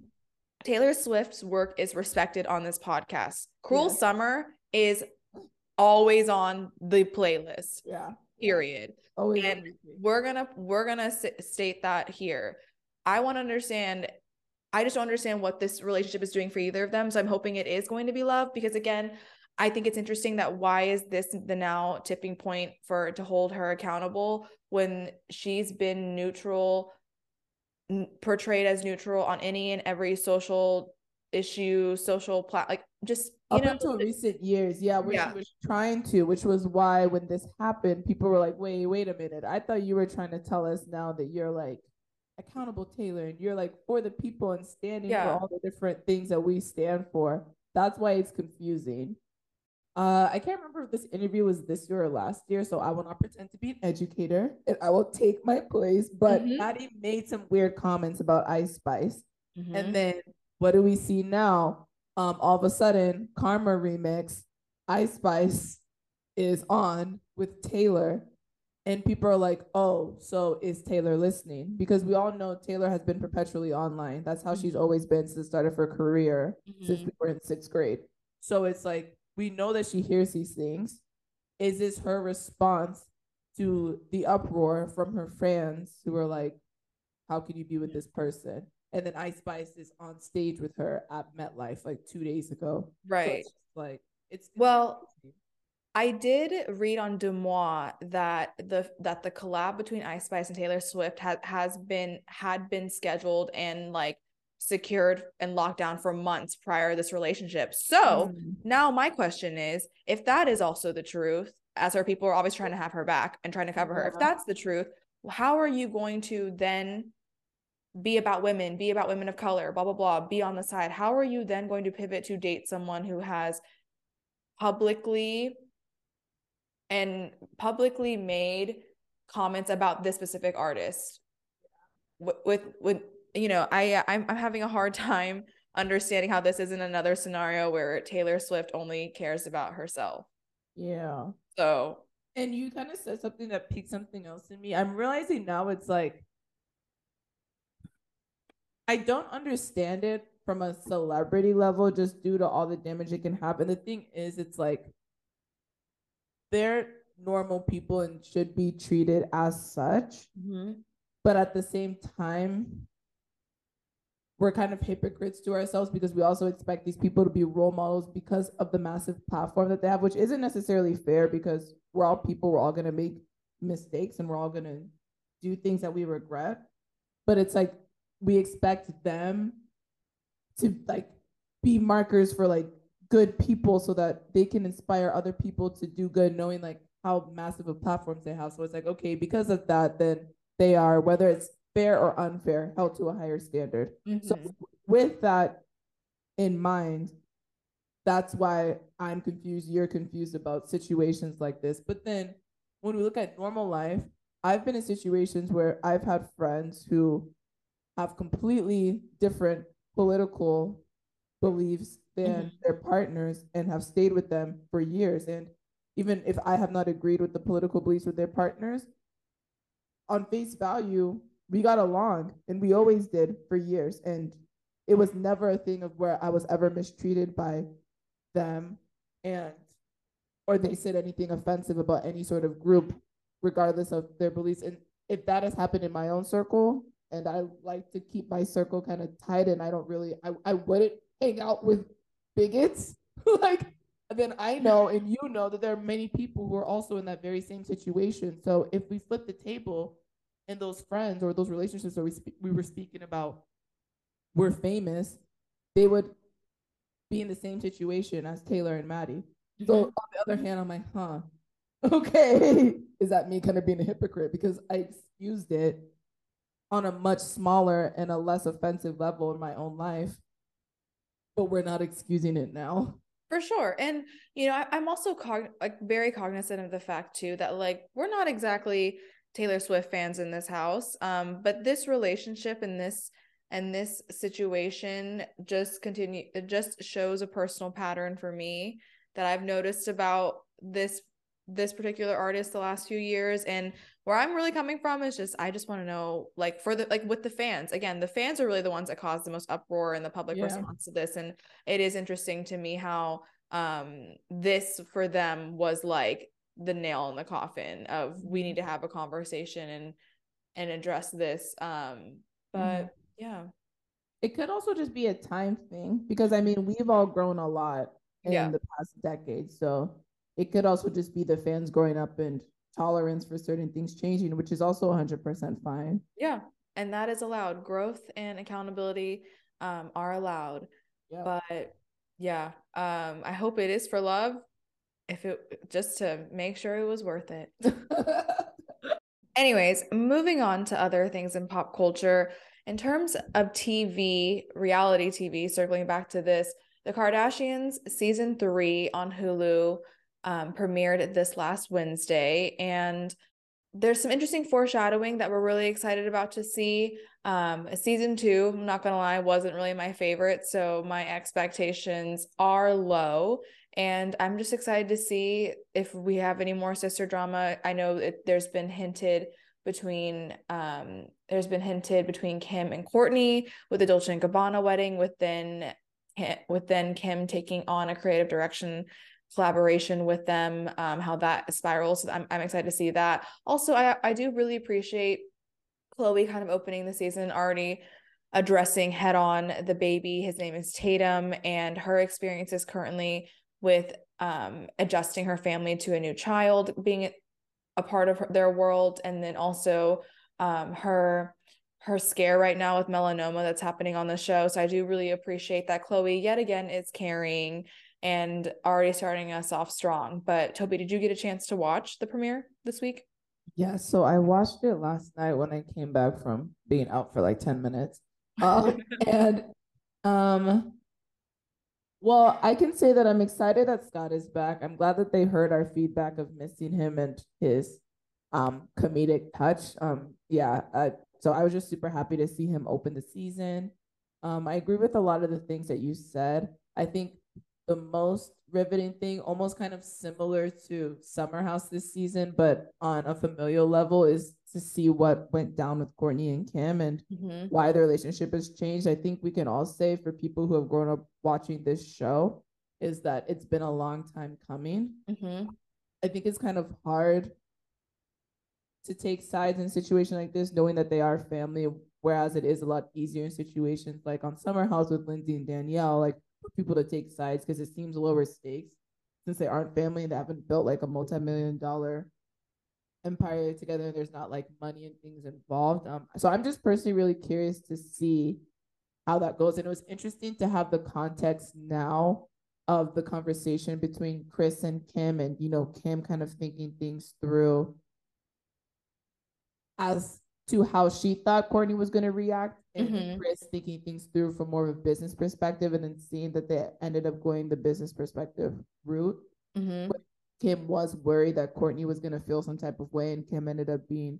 Taylor Swift's work is respected on this podcast. Cruel Yes. Summer is always on the playlist. Yeah. Period Always And we're gonna we're gonna s- state that here i want to understand i just don't understand what this relationship is doing for either of them so i'm hoping it is going to be love because again i think it's interesting that why is this the now tipping point for to hold her accountable when she's been neutral n- portrayed as neutral on any and every social issue social plat like just you Up know until recent years, yeah, where Yeah. she was trying to, which was why when this happened, people were like, wait, wait a minute. I thought you were trying to tell us now that you're like accountable Taylor and you're like for the people and standing Yeah. for all the different things that we stand for. That's why it's confusing. Uh, I can't remember if this interview was this year or last year, so I will not pretend to be an educator and I will take my place. But Mhm. Matty made some weird comments about Ice Spice. Mhm. And then what do we see now? Um, all of a sudden, Karma remix, Ice Spice is on with Taylor, and people are like, "Oh, so is Taylor listening?" Because we all know Taylor has been perpetually online. That's how she's always been since the start of her career, since Mhm. we were in sixth grade. So it's like we know that she hears these things. Is this her response to the uproar from her fans who are like, "How can you be with this person?" And then Ice Spice is on stage with her at MetLife like two days ago. So right it's like it's Well. I did read on Deuxmoi that the that the collab between Ice Spice and Taylor Swift has has been had been scheduled and like secured and locked down for months prior to this relationship. So Mm. now my question is, if that is also the truth, as her people are always trying to have her back and trying to cover her, if that's the truth, how are you going to then be about women, be about women of color, blah blah blah, be on the side? How are you then going to pivot to date someone who has publicly and publicly made comments about this specific artist with with, with you know i I'm, I'm having a hard time understanding how this isn't another scenario where taylor swift only cares about herself yeah. so And you kind of said something that piqued something else in me. I'm realizing now it's like I don't understand it from a celebrity level just due to all the damage it can have. And the thing is, it's like they're normal people and should be treated as such. Mm-hmm. But at the same time, we're kind of hypocrites to ourselves because we also expect these people to be role models because of the massive platform that they have, which isn't necessarily fair because we're all people, we're all gonna make mistakes and we're all gonna do things that we regret. But it's like we expect them to like be markers for like good people so that they can inspire other people to do good, knowing like how massive of platforms they have. So it's like, okay, because of that, then they are, whether it's fair or unfair, held to a higher standard. So Mhm. with that in mind, that's why I'm confused, you're confused about situations like this. But then when we look at normal life, I've been in situations where I've had friends who have completely different political beliefs than Mhm. their partners and have stayed with them for years. And even if I have not agreed with the political beliefs of their partners, on face value, we got along and we always did for years. And it was never a thing of where I was ever mistreated by them and or they said anything offensive about any sort of group, regardless of their beliefs. And if that has happened in my own circle, and I like to keep my circle kind of tight, and I don't really, I, I wouldn't hang out with bigots. like, then I know and you know that there are many people who are also in that very same situation. So if we flip the table and those friends or those relationships that we, spe- we were speaking about were famous, they would be in the same situation as Taylor and Matty. So Mhm. on the other hand, I'm like, huh, okay, is that me kind of being a hypocrite because I excused it on a much smaller and a less offensive level in my own life, but we're not excusing it now. For sure. And, you know, I, I'm also cog- like very cognizant of the fact too that like we're not exactly Taylor Swift fans in this house. Um, but this relationship and this and this situation just continue it just shows a personal pattern for me that I've noticed about this this particular artist the last few years and where I'm really coming from is just I just want to know like for the like with the fans again the fans are really the ones that cause the most uproar in the public Yeah. response to this and it is interesting to me how um this for them was like the nail in the coffin of we need to have a conversation and and address this um but yeah It could also just be a time thing because I mean, we've all grown a lot in Yeah. the past decade. So it could also just be the fans growing up and tolerance for certain things changing, which is also 100% fine. yeah and that is allowed growth and accountability um are allowed Yeah. but yeah um i hope it is for love if it just to make sure it was worth it Anyways, moving on to other things in pop culture. In terms of TV, reality TV, circling back to this, The Kardashians season three on Hulu um, premiered this last Wednesday. And there's some interesting foreshadowing that we're really excited about to see. Um, season two, I'm not gonna lie, wasn't really my favorite. So my expectations are low. And I'm just excited to see if we have any more sister drama. I know it, there's been hinted between um there's been hinted between Kim and Kourtney with the Dolce and Gabbana wedding within then with then Kim taking on a creative direction collaboration with them um how that spirals so I'm, I'm excited to see that. Also I I do really appreciate Khloé kind of opening the season already addressing head on the baby. His name is Tatum and her experiences currently with um adjusting her family to a new child being a part of her, their world and then also um her her scare right now with melanoma that's happening on the show. So i do really appreciate that. Khloé yet again is carrying and already starting us off strong but toby did you get a chance to watch the premiere this week Yeah, so I watched it last night when I came back from being out for like 10 minutes. Um, and um well, I can say that I'm excited that Scott is back. I'm glad that they heard our feedback of missing him and his um comedic touch. Um yeah, uh, so I was just super happy to see him open the season. Um I agree with a lot of the things that you said. I think the most riveting thing, almost kind of similar to Summer House this season, but on a familial level, is to see what went down with Kourtney and Kim and mm-hmm. why their relationship has changed. I think we can all say for people who have grown up watching this show is that it's been a long time coming. Mm-hmm. I think it's kind of hard to take sides in a situation like this, knowing that they are family, whereas it is a lot easier in situations like on Summer House with Lindsay and Danielle, like for people to take sides because it seems lower stakes since they aren't family and they haven't built like a multi-million dollar empire together and there's not like money and things involved. Um, so I'm just personally really curious to see how that goes. And it was interesting to have the context now of the conversation between Kris and Kim and you know Kim kind of thinking things through as to how she thought kourtney was going to react, and Mhm. Kris thinking things through from more of a business perspective, and then seeing that they ended up going the business perspective route. Mhm. Kim was worried that Kourtney was gonna feel some type of way, and Kim ended up being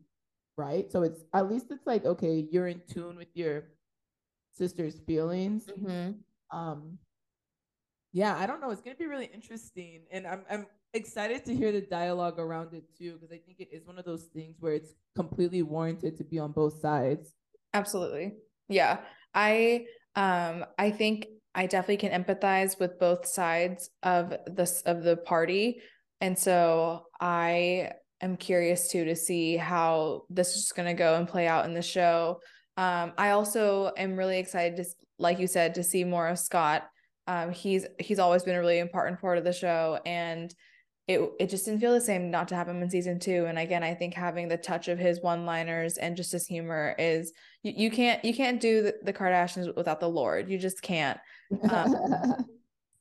right. So it's at least it's like okay, you're in tune with your sister's feelings. Mhm. Um, yeah, I don't know. It's gonna be really interesting, and I'm I'm excited to hear the dialogue around it too, because I think it is one of those things where it's completely warranted to be on both sides. Absolutely. Yeah. I um I think I definitely can empathize with both sides of this of the party. And so I am curious too to see how this is going to go and play out in the show. Um I also am really excited to like you said to see more of Scott. Um he's he's always been a really important part of the show and it it just didn't feel the same not to have him in season 2 and again I think having the touch of his one-liners and just his humor is you, you can't you can't do the, the Kardashians without the Lord. You just can't. Um,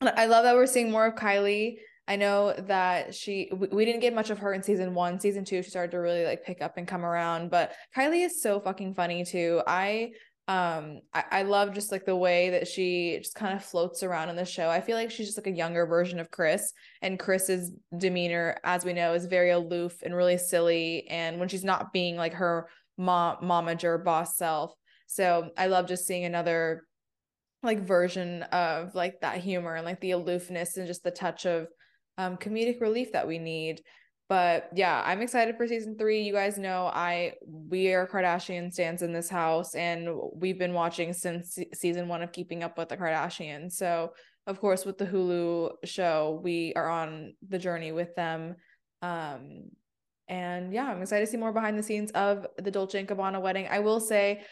I love that we're seeing more of Kylie. I know that she we, we didn't get much of her in season one. Season two, she started to really like pick up and come around. But Kylie is so fucking funny too. I um I, I love just like the way that she just kind of floats around in the show. I feel like she's just like a younger version of Kris. And Kris's demeanor, as we know, is very aloof and really silly. And when she's not being like her mom momager boss self. So I love just seeing another like version of like that humor and like the aloofness and just the touch of um comedic relief that we need. But yeah, I'm excited for season three. You guys know I we are Kardashian stands in this house, and we've been watching since season one of Keeping Up with the Kardashians. So of course, with the Hulu show, we are on the journey with them. Um, and yeah, I'm excited to see more behind the scenes of the Dolce and Gabbana wedding. I will say,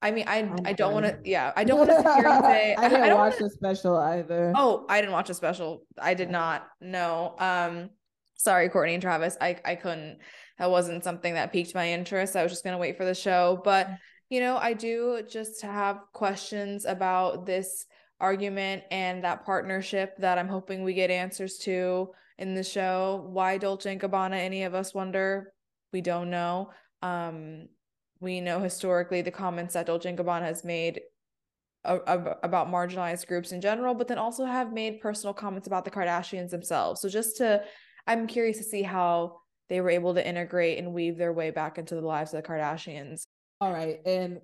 I mean, I Oh I don't want to. Yeah, I don't want to hear and say I didn't don't watch wanna- the special either. Oh, I didn't watch a special. I did Yeah. not. No. Um, sorry, Kourtney and Travis. I I couldn't. That wasn't something that piqued my interest. I was just gonna wait for the show. But you know, I do just have questions about this argument and that partnership that I'm hoping we get answers to in the show. Why Dolce and Gabbana? Any of us wonder? We don't know. Um, we know historically the comments that Dolce and Gabbana has made a- a- about marginalized groups in general, but then also have made personal comments about the Kardashians themselves. So just to, I'm curious to see how they were able to integrate and weave their way back into the lives of the Kardashians. All right, and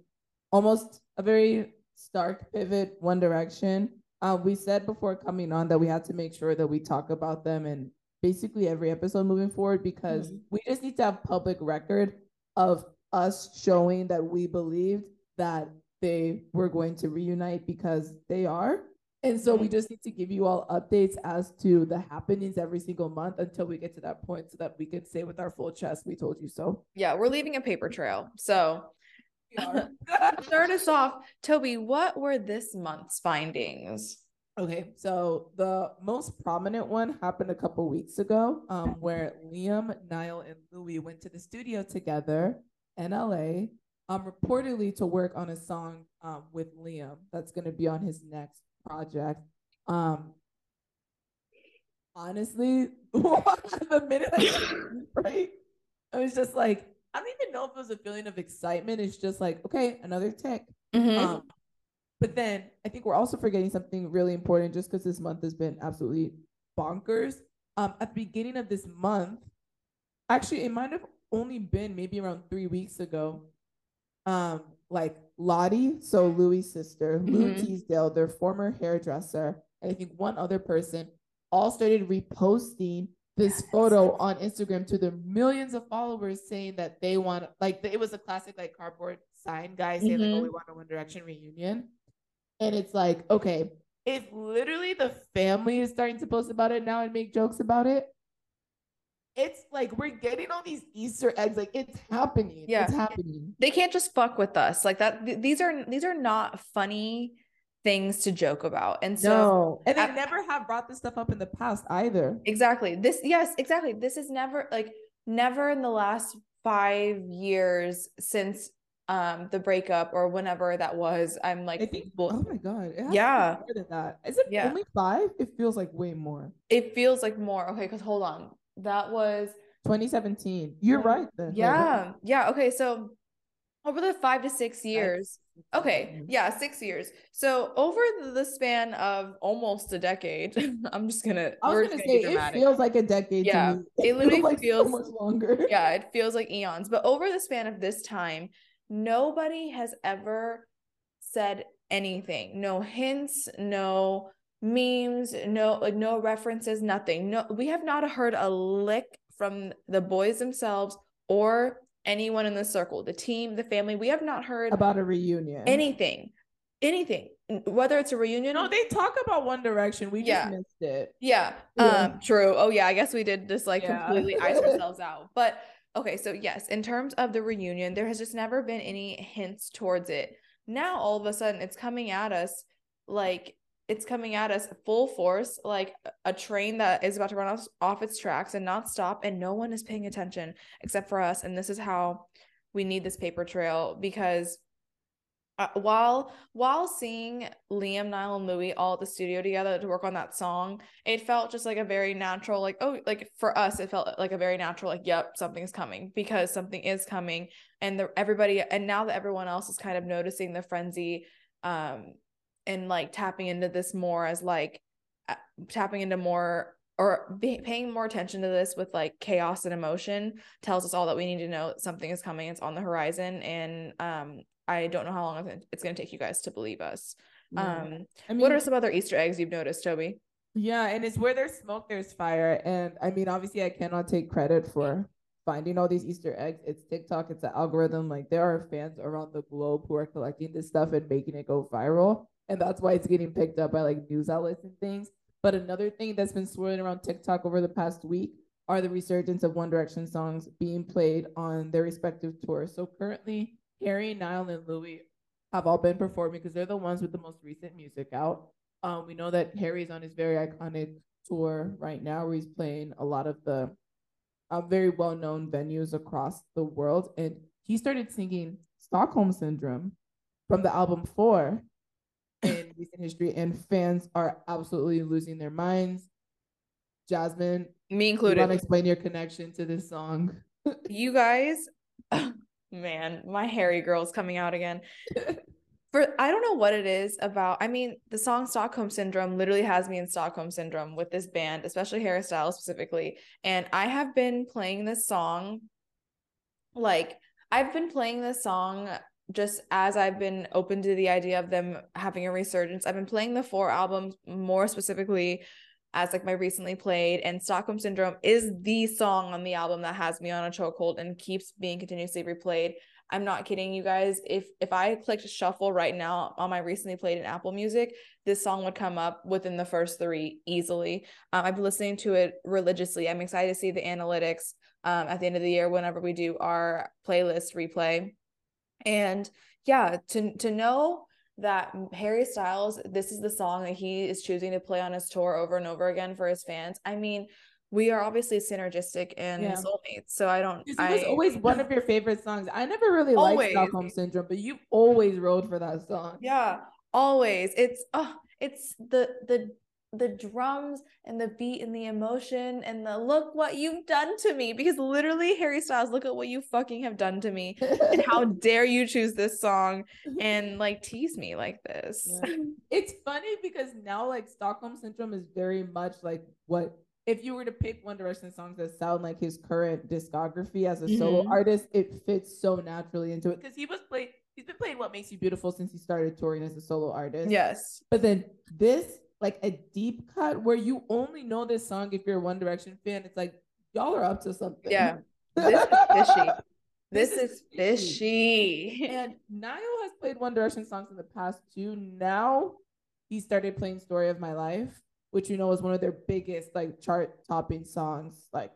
almost a very stark pivot one direction. Uh, we said before coming on that we had to make sure that we talk about them in basically every episode moving forward because Mhm. we just need to have public record of us showing that we believed that they were going to reunite because they are. And so we just need to give you all updates as to the happenings every single month until we get to that point so that we can say with our full chest, we told you so. Yeah, we're leaving a paper trail. So start us off. Toby, what were this month's findings? Okay, so the most prominent one happened a couple weeks ago, um, where Liam, Niall, and Louis went to the studio together in LA, um, reportedly to work on a song um with Liam that's gonna be on his next project. Um, honestly, the minute I got right, I was just like, I don't even know if it was a feeling of excitement. It's just like, okay, another tick. Mhm. Um, but then I think we're also forgetting something really important just because this month has been absolutely bonkers. Um, at the beginning of this month, actually, it might have only been maybe around three weeks ago. Um, like Lottie, so Louis' sister, Lou Mhm. Teasdale, their former hairdresser, and I think one other person, all started reposting this photo on Instagram to their millions of followers saying that they want like it was a classic like cardboard sign guy saying like oh Mhm. we want a One Direction reunion. And it's like, okay, if literally the family is starting to post about it now and make jokes about it, it's like we're getting all these Easter eggs. Like it's happening. Yeah. It's happening. They can't just fuck with us like that. Th- these are these are not funny things to joke about. And so no. And they I- never have brought this stuff up in the past either. Exactly. This, yes, exactly. This is never like never in the last five years since um the breakup or whenever that was. I'm like, think well, oh my god. It has to be Yeah. more than that. Is it Yeah. only five? It feels like way more. it feels like more. Okay, because hold on. That was 2017. You're right then. Yeah, yeah. Okay, so over the five to six years. Okay, mm-hmm. yeah, six years. So over the span of almost a decade, I'm just gonna. I was gonna, say it feels like a decade. Yeah, to me. it literally like feels so much longer. Yeah, it feels like eons. But over the span of this time, nobody has ever said anything. No hints. No memes. No like no references. Nothing. No, we have not heard a lick from the boys themselves or anyone in the circle, the team, the family. We have not heard about a reunion. anything, anything. Whether it's a reunion, No, they talk about One Direction. We Yeah. just missed it. yeah, Yeah. um, true. Oh yeah, I guess we did just like Yeah. completely ice ourselves out. But okay, so yes, in terms of the reunion, there has just never been any hints towards it. Now all of a sudden it's coming at us like it's coming at us full force, like a- train that is about to run off, off its tracks and not stop, and no one is paying attention except for us. And this is how we need this paper trail because uh, while while seeing Liam, Niall, and Louis all at the studio together to work on that song, it felt just like a very natural, like oh, like for us, it felt like a very natural, like yep, something's coming because something is coming, and the everybody, and now that everyone else is kind of noticing the frenzy, um, and like tapping into this more as like uh, tapping into more or be, paying more attention to this with like chaos and emotion tells us all that we need to know something is coming it's on the horizon and um i don't know how long it's going to take you guys to believe us Yeah. um I mean, what are some other easter eggs you've noticed toby Yeah, and it's where there's smoke, there's fire. And I mean, obviously, I cannot take credit for finding all these Easter eggs. It's TikTok, it's the algorithm. Like, there are fans around the globe who are collecting this stuff and making it go viral. And that's why it's getting picked up by like news outlets and things. But another thing that's been swirling around TikTok over the past week are the resurgence of One Direction songs being played on their respective tours. So currently, Harry, Niall, and Louis have all been performing because they're the ones with the most recent music out. Um, we know that Harry's on his very iconic tour right now, where he's playing a lot of the uh, very well-known venues across the world, and he started singing Stockholm Syndrome from the album Four recent history, and fans are absolutely losing their minds. Jasmine, me included want to explain your connection to this song? you guys man my hairy girl's coming out again for i don't know what it is about i mean the song stockholm syndrome literally has me in stockholm syndrome with this band especially Harry Styles specifically and i have been playing this song like i've been playing this song just as I've been open to the idea of them having a resurgence, I've been playing the four albums more specifically as like my recently played and Stockholm Syndrome is the song on the album that has me on a chokehold and keeps being continuously replayed. I'm not kidding you guys. If if I clicked shuffle right now on my recently played in Apple Music, this song would come up within the first three easily. Um, I've been listening to it religiously. I'm excited to see the analytics um, at the end of the year whenever we do our playlist replay. And yeah, to to know that Harry Styles, this is the song that he is choosing to play on his tour over and over again for his fans. I mean, we are obviously synergistic and Yeah. soulmates. So I don't. It I, was always one of your favorite songs. I never really liked Stockholm Syndrome, but you always rode for that song. Yeah, always. It's oh, it's the the the drums and the beat and the emotion and the look what you've done to me because literally Harry Styles look at what you fucking have done to me and how dare you choose this song and like tease me like this. Yeah. it's funny because now like Stockholm Syndrome is very much like what if you were to pick One Direction songs that sound like his current discography as a solo Mhm. artist, it fits so naturally into it because he was playing. He's been playing "What Makes You Beautiful" since he started touring as a solo artist. Yes. But then this, like a deep cut where you only know this song if you're a One Direction fan. It's like y'all are up to something. Yeah. This is fishy. This, This is is fishy. And Niall has played One Direction songs in the past too. Now he started playing Story of My Life, which you know is one of their biggest like chart topping songs. Like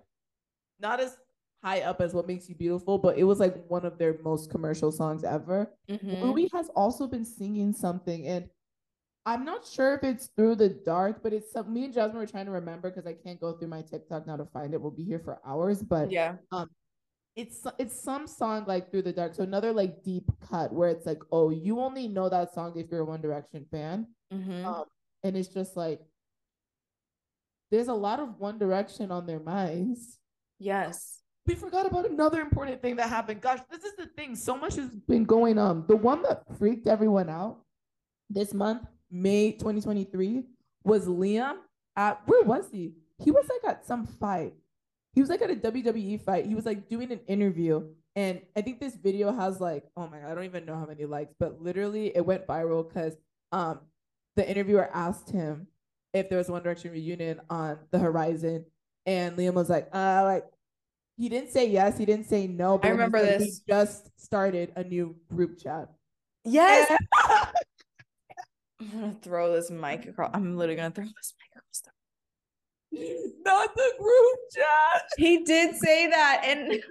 not as high up as What Makes You Beautiful, but it was like one of their most commercial songs ever. Mhm. Louis has also been singing something, and I'm not sure if it's through the dark, but it's some, me and Jasmine were trying to remember because I can't go through my TikTok now to find it. We'll be here for hours, but Yeah. it's it's some song like through the dark so another like deep cut where it's like oh you only know that song if you're a one direction fan Mhm. um and it's just like there's a lot of one direction on their minds Yes. we forgot about another important thing that happened. Gosh, this is the thing. So much has been going on. The one that freaked everyone out this month, May 2023, was Liam at where was he? He was like at some fight. He was like at a WWE fight. He was like doing an interview. And I think this video has like, oh my god, I don't even know how many likes, but literally it went viral because um the interviewer asked him if there was One Direction reunion on the horizon. And Liam was like, uh, like he didn't say yes, he didn't say no. but I remember this. He just started a new group chat. Yes. I'm gonna throw this mic across. I'm literally gonna throw this mic across. The- Not the group chat. He did say that, and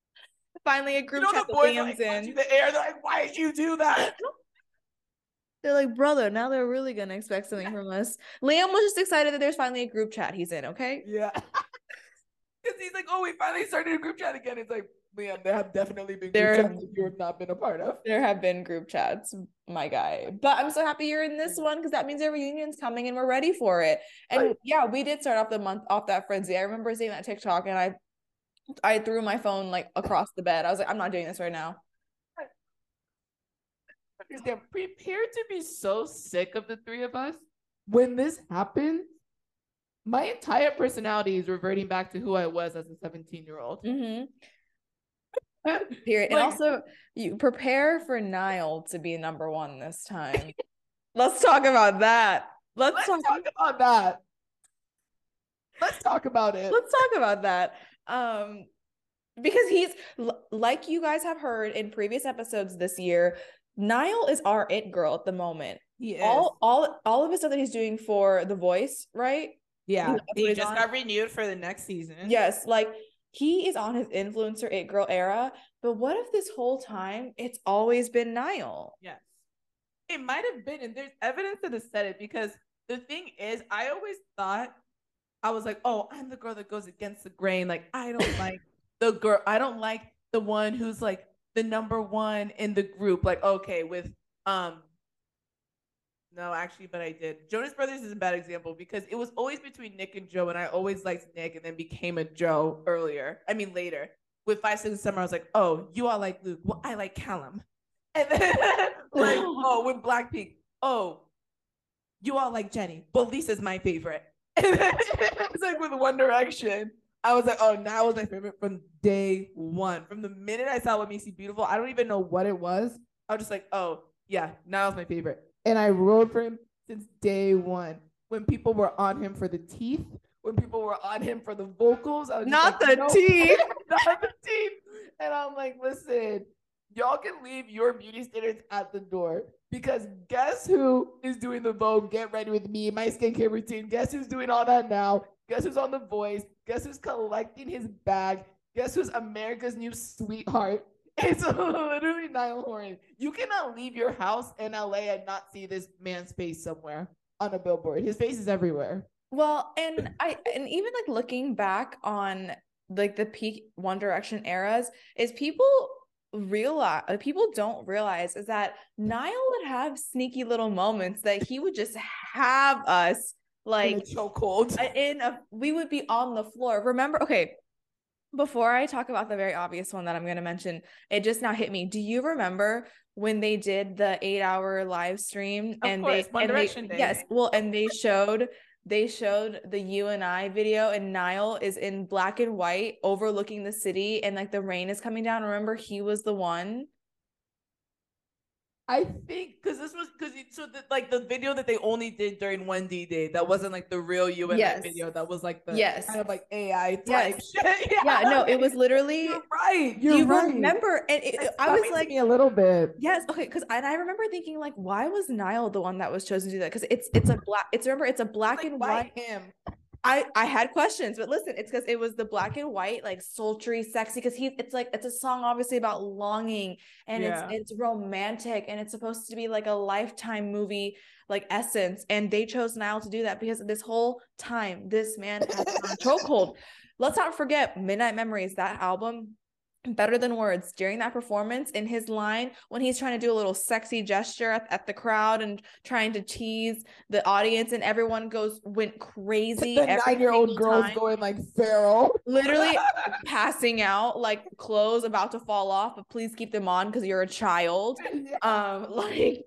finally a group You know chat the boys like in the air. They're like, "Why did you do that?" They're like, brother, now they're really gonna expect something from us. Liam was just excited that there's finally a group chat he's in. Okay. Yeah. Because he's like, "Oh, we finally started a group chat again." It's like, Liam, there have definitely been There- group chats that you have not been a part of. There have been group chats, my guy. But I'm so happy you're in this one because that means their reunion's coming and we're ready for it. And Right. yeah, we did start off the month off that frenzy. I remember seeing that TikTok and I I threw my phone like across the bed. I was like, I'm not doing this right now. Because they're prepared to be so sick of the three of us. When this happens, my entire personality is reverting back to who I was as a 17 year old. Mm-hmm. Period. and also, you prepare for Niall to be number one this time. Let's talk about that. Let's, Let's talk. talk about that. Let's talk about it. Let's talk about that. Um, because he's like you guys have heard in previous episodes this year. Niall is our it girl at the moment. He is. All, all, all of his stuff that he's doing for The Voice, right? yeah. He just on. got renewed for the next season. Yes, like he is on his influencer it girl era. But what if this whole time it's always been Niall? Yes. It might have been, and there's evidence that has said it because the thing is, I always thought I was like, oh, I'm the girl that goes against the grain. Like, I don't like the girl, I don't like the one who's like the number one in the group. Like, okay, with um no, actually, but I did. Jonas Brothers is a bad example because it was always between Nick and Joe, and I always liked Nick and then became a Joe earlier. I mean later. With Five Seconds of Summer, I was like, oh, you all like Luke. Well, I like Calum. And then like, oh, with Blackpink, oh, you all like Jennie. But Lisa's my favorite. And then it's like with One Direction. I was like, oh, now was my favorite from day one. From the minute I saw what makes you beautiful, I don't even know what it was. I was just like, oh, yeah, now is my favorite. And I rode for him since day one. When people were on him for the teeth, when people were on him for the vocals, I was not like, the "No." teeth. not the teeth. And I'm like, listen, y'all can leave your beauty standards at the door because guess who is doing the Vogue? Get ready with me, my skincare routine. Guess who's doing all that now? Guess who's on The Voice? Guess who's collecting his bag? Guess who's America's new sweetheart? It's literally Niall Horan. You cannot leave your house in LA and not see this man's face somewhere on a billboard. His face is everywhere. Well, and I and even like looking back on like the peak One Direction eras, is people realize people don't realize is that Niall would have sneaky little moments that he would just have us like so cold in a we would be on the floor. Remember, okay, before I talk about the very obvious one that I'm going to mention, it just now hit me. Do you remember when they did the 8-hour live stream Of and course, they and they, Yes, well, and they showed they showed the you and I video and Niall is in black and white overlooking the city and like the rain is coming down. Remember he was the one? I think because this was because so the, like the video that they only did during one D Day that wasn't like the real you and Yes. video that was like the Yes. kind of like AI type Yes. shit. Yeah, no, it was literally You're right. you You're right. remember and it, I was like me a little bit. Yes, okay, because and I remember thinking like, why was Niall the one that was chosen to do that? Because it's it's a black. It's remember it's a black Like, and white. him? I I had questions, but listen, it's because it was the black and white, like sultry, sexy. Because he, it's like it's a song obviously about longing, and Yeah. it's it's romantic, and it's supposed to be like a lifetime movie, like essence. And they chose Niall to do that because this whole time, this man has been on a chokehold. Let's not forget Midnight Memories. That album better than words during that performance in his line when he's trying to do a little sexy gesture at, at the crowd and trying to tease the audience and everyone goes went crazy the nine-year-old girls time. going like feral. literally passing out like clothes about to fall off but please keep them on because you're a child um like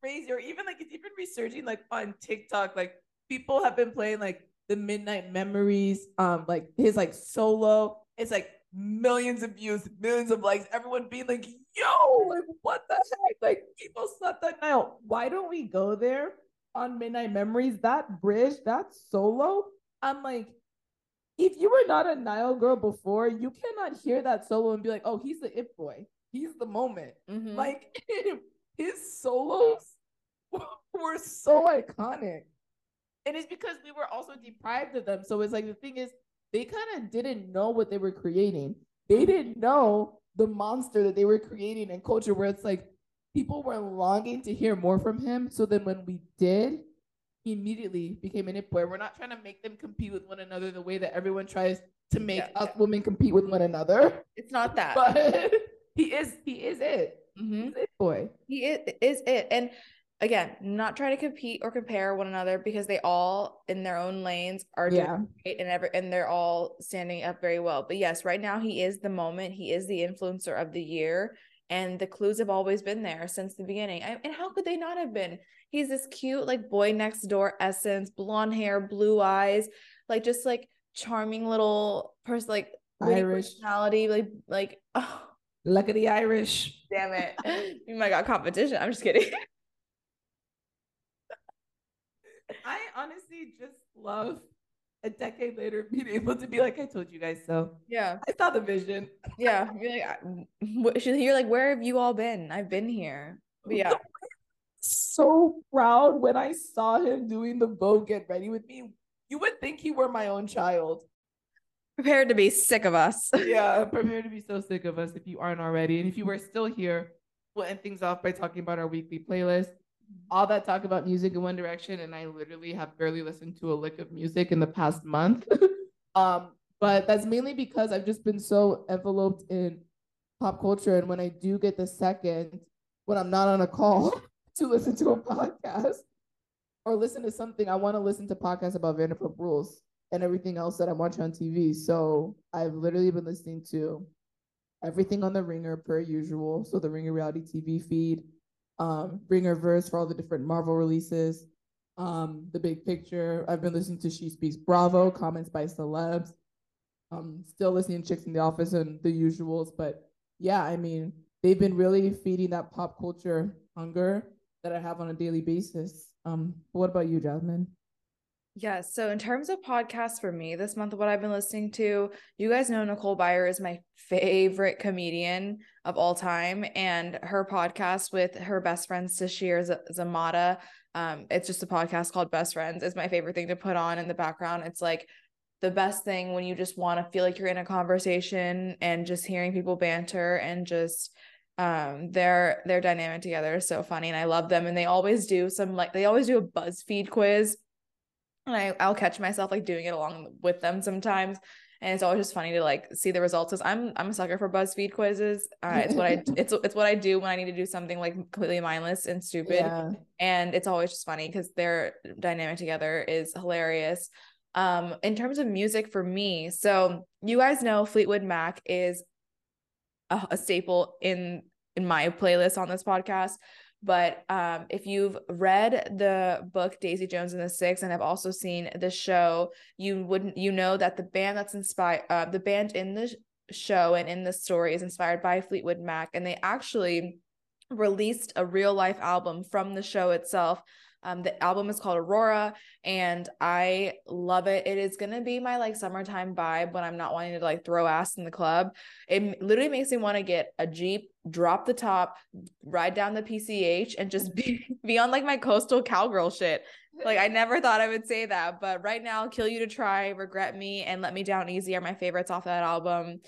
crazy. Or even like it's even researching like on TikTok, like people have been playing like the Midnight Memories, um, like his like solo. It's like millions of views, millions of likes. Everyone being like, "Yo, like what the heck?" Like people slept that night. Why don't we go there on Midnight Memories? That bridge, that solo. I'm like, if you were not a Niall girl before, you cannot hear that solo and be like, "Oh, he's the it boy. He's the moment." mhm. Like his solos were so iconic. And it's because we were also deprived of them. So it's like the thing is, they kind of didn't know what they were creating. They didn't know the monster that they were creating in culture where it's like people were longing to hear more from him. So then when we did, he immediately became an it boy. We're not trying to make them compete with one another the way that everyone tries to make Yeah, us yeah. women compete with one another. it's not that But he is he is it. Mhm. He's it boy. He is, is it. And again, not try to compete or compare one another because they all in their own lanes are doing Yeah. great and ever and they're all standing up very well. But yes, right now he is the moment. He is the influencer of the year. And the clues have always been there since the beginning. I- And how could they not have been? He's this cute, like boy next door essence, blonde hair, blue eyes, like just like charming little person, like Irish. personality, like like oh Luck of the Irish. damn it. you might got competition. I'm just kidding. I honestly just love a decade later being able to be like, I told you guys so. Yeah. I saw the vision. Yeah, you're like, I- wh- she's- you're like, where have you all been? I've been here. But yeah, So proud when I saw him doing the Vogue Get Ready with me. You would think he were my own child. prepared to be sick of us. Yeah, prepared to be so sick of us if you aren't already. And if you were still here, we'll end things off by talking about our weekly playlist. All that talk about music in One Direction, and I literally have barely listened to a lick of music in the past month. um, but that's mainly because I've just been so enveloped in pop culture. And when I do get the second, when I'm not on a call to listen to a podcast or listen to something, I want to listen to podcasts about Vanderpump Rules and everything else that I'm watching on TV. So I've literally been listening to everything on the Ringer per usual. So the Ringer reality TV feed, um, Ringer verse for all the different Marvel releases, um, the big picture. I've been listening to She Speaks Bravo, comments by celebs. Um, still listening to Chicks in the Office and the usuals, but yeah, I mean, they've been really feeding that pop culture hunger that I have on a daily basis. Um, what about you, Jasmine? Yeah, so in terms of podcasts for me this month, what I've been listening to, you guys know Nicole Byer is my favorite comedian of all time, and her podcast with her best friend Sasheer Z- Zamata, um, it's just a podcast called Best Friends. Is my favorite thing to put on in the background. It's like the best thing when you just want to feel like you're in a conversation and just hearing people banter and just um their their dynamic together is so funny and I love them and they always do some like they always do a BuzzFeed quiz and I, I'll catch myself like doing it along with them sometimes. And it's always just funny to like see the results because I'm I'm a sucker for BuzzFeed quizzes. Uh, it's what I it's it's what I do when I need to do something like completely mindless and stupid. Yeah. and it's always just funny because their dynamic together is hilarious. Um in terms of music for me so you guys know Fleetwood Mac is a, a staple in in my playlist on this podcast but um if you've read the book Daisy Jones and the Six and have also seen the show you wouldn't you know that the band that's inspired uh, the band in the show and in the story is inspired by Fleetwood Mac and they actually released a real life album from the show itself um, the album is called Aurora, and I love it. It is gonna be my like summertime vibe when I'm not wanting to like throw ass in the club. It literally makes me want to get a Jeep, drop the top, ride down the PCH, and just be be on like my coastal cowgirl shit. Like I never thought I would say that, but right now, Kill You to Try, Regret Me, and Let Me Down Easy are my favorites off that album.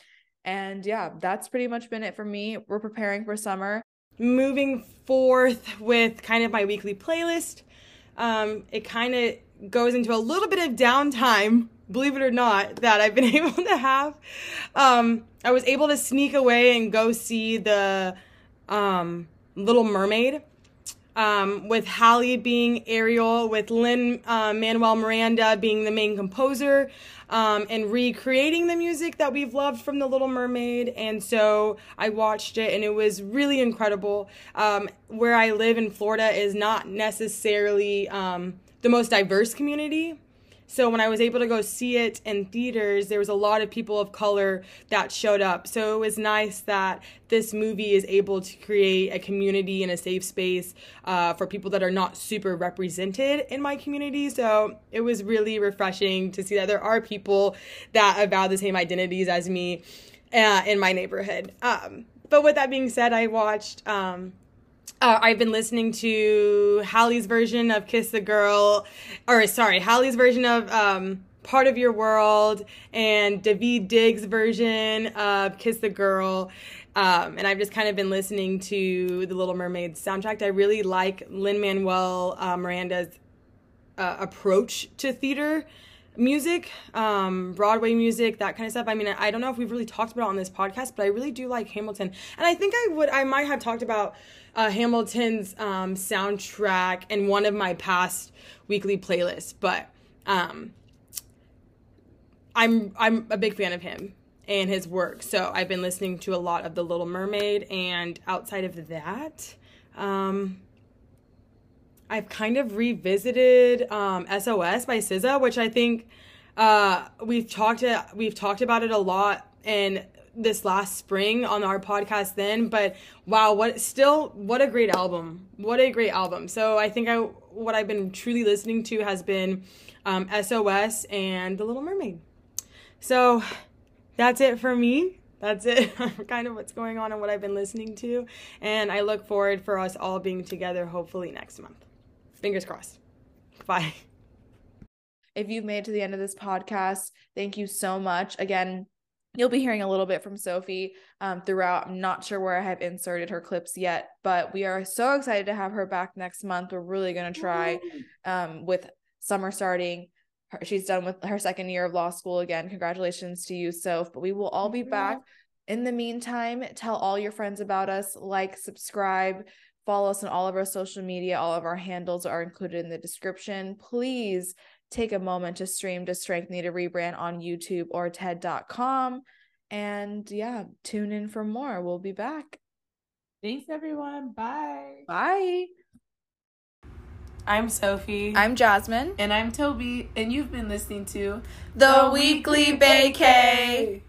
And yeah, that's pretty much been it for me. We're preparing for summer. Moving forth with kind of my weekly playlist um it kind of goes into a little bit of downtime, believe it or not, that I've been able to have. Um, I was able to sneak away and go see the um, Little Mermaid. Um, with Halle being Ariel, with Lin uh, Manuel Miranda being the main composer, um, and recreating the music that we've loved from The Little Mermaid. And so I watched it, and it was really incredible. Um, where I live in Florida is not necessarily um, the most diverse community. So when I was able to go see it in theaters, there was a lot of people of color that showed up. So it was nice that this movie is able to create a community and a safe space uh, for people that are not super represented in my community. So it was really refreshing to see that there are people that avow the same identities as me uh, in my neighborhood. Um, but with that being said, I watched. Um, uh, I've been listening to Halle's version of Kiss the Girl, or sorry, Halle's version of um, Part of Your World, and Daveed Diggs' version of Kiss the Girl. Um, and I've just kind of been listening to the Little Mermaid soundtrack. I really like Lin Manuel uh, Miranda's uh, approach to theater music, um, Broadway music, that kind of stuff. I mean, I don't know if we've really talked about it on this podcast, but I really do like Hamilton. And I think I would, I might have talked about uh, Hamilton's um, soundtrack in one of my past weekly playlists, but um, I'm I'm a big fan of him and his work. So I've been listening to a lot of The Little Mermaid, and outside of that, um, I've kind of revisited um, SOS by SZA, which I think uh, we've talked we've talked about it a lot in this last spring on our podcast then but wow what still what a great album. What a great album. So i think i what i've been truly listening to has been um, sos and the little mermaid. So that's it for me. That's it. Kind of what's going on and what i've been listening to and i look forward for us all being together hopefully next month fingers crossed bye if you've made it to the end of this podcast thank you so much again You'll be hearing a little bit from Sophie um, throughout. I'm not sure where I have inserted her clips yet, but we are so excited to have her back next month. We're really going to try um, with summer starting. She's done with her second year of law school again. Congratulations to you, Soph. But we will all be back. In the meantime, tell all your friends about us, like, subscribe, follow us on all of our social media. All of our handles are included in the description. Please take a moment to stream to Strength Need a Rebrand on YouTube or TED.com. And yeah, tune in for more. We'll be back. Thanks, everyone. Bye. Bye. I'm Sophie. I'm Jasmine. And I'm Toby. And you've been listening to The, the Weekly Baecay.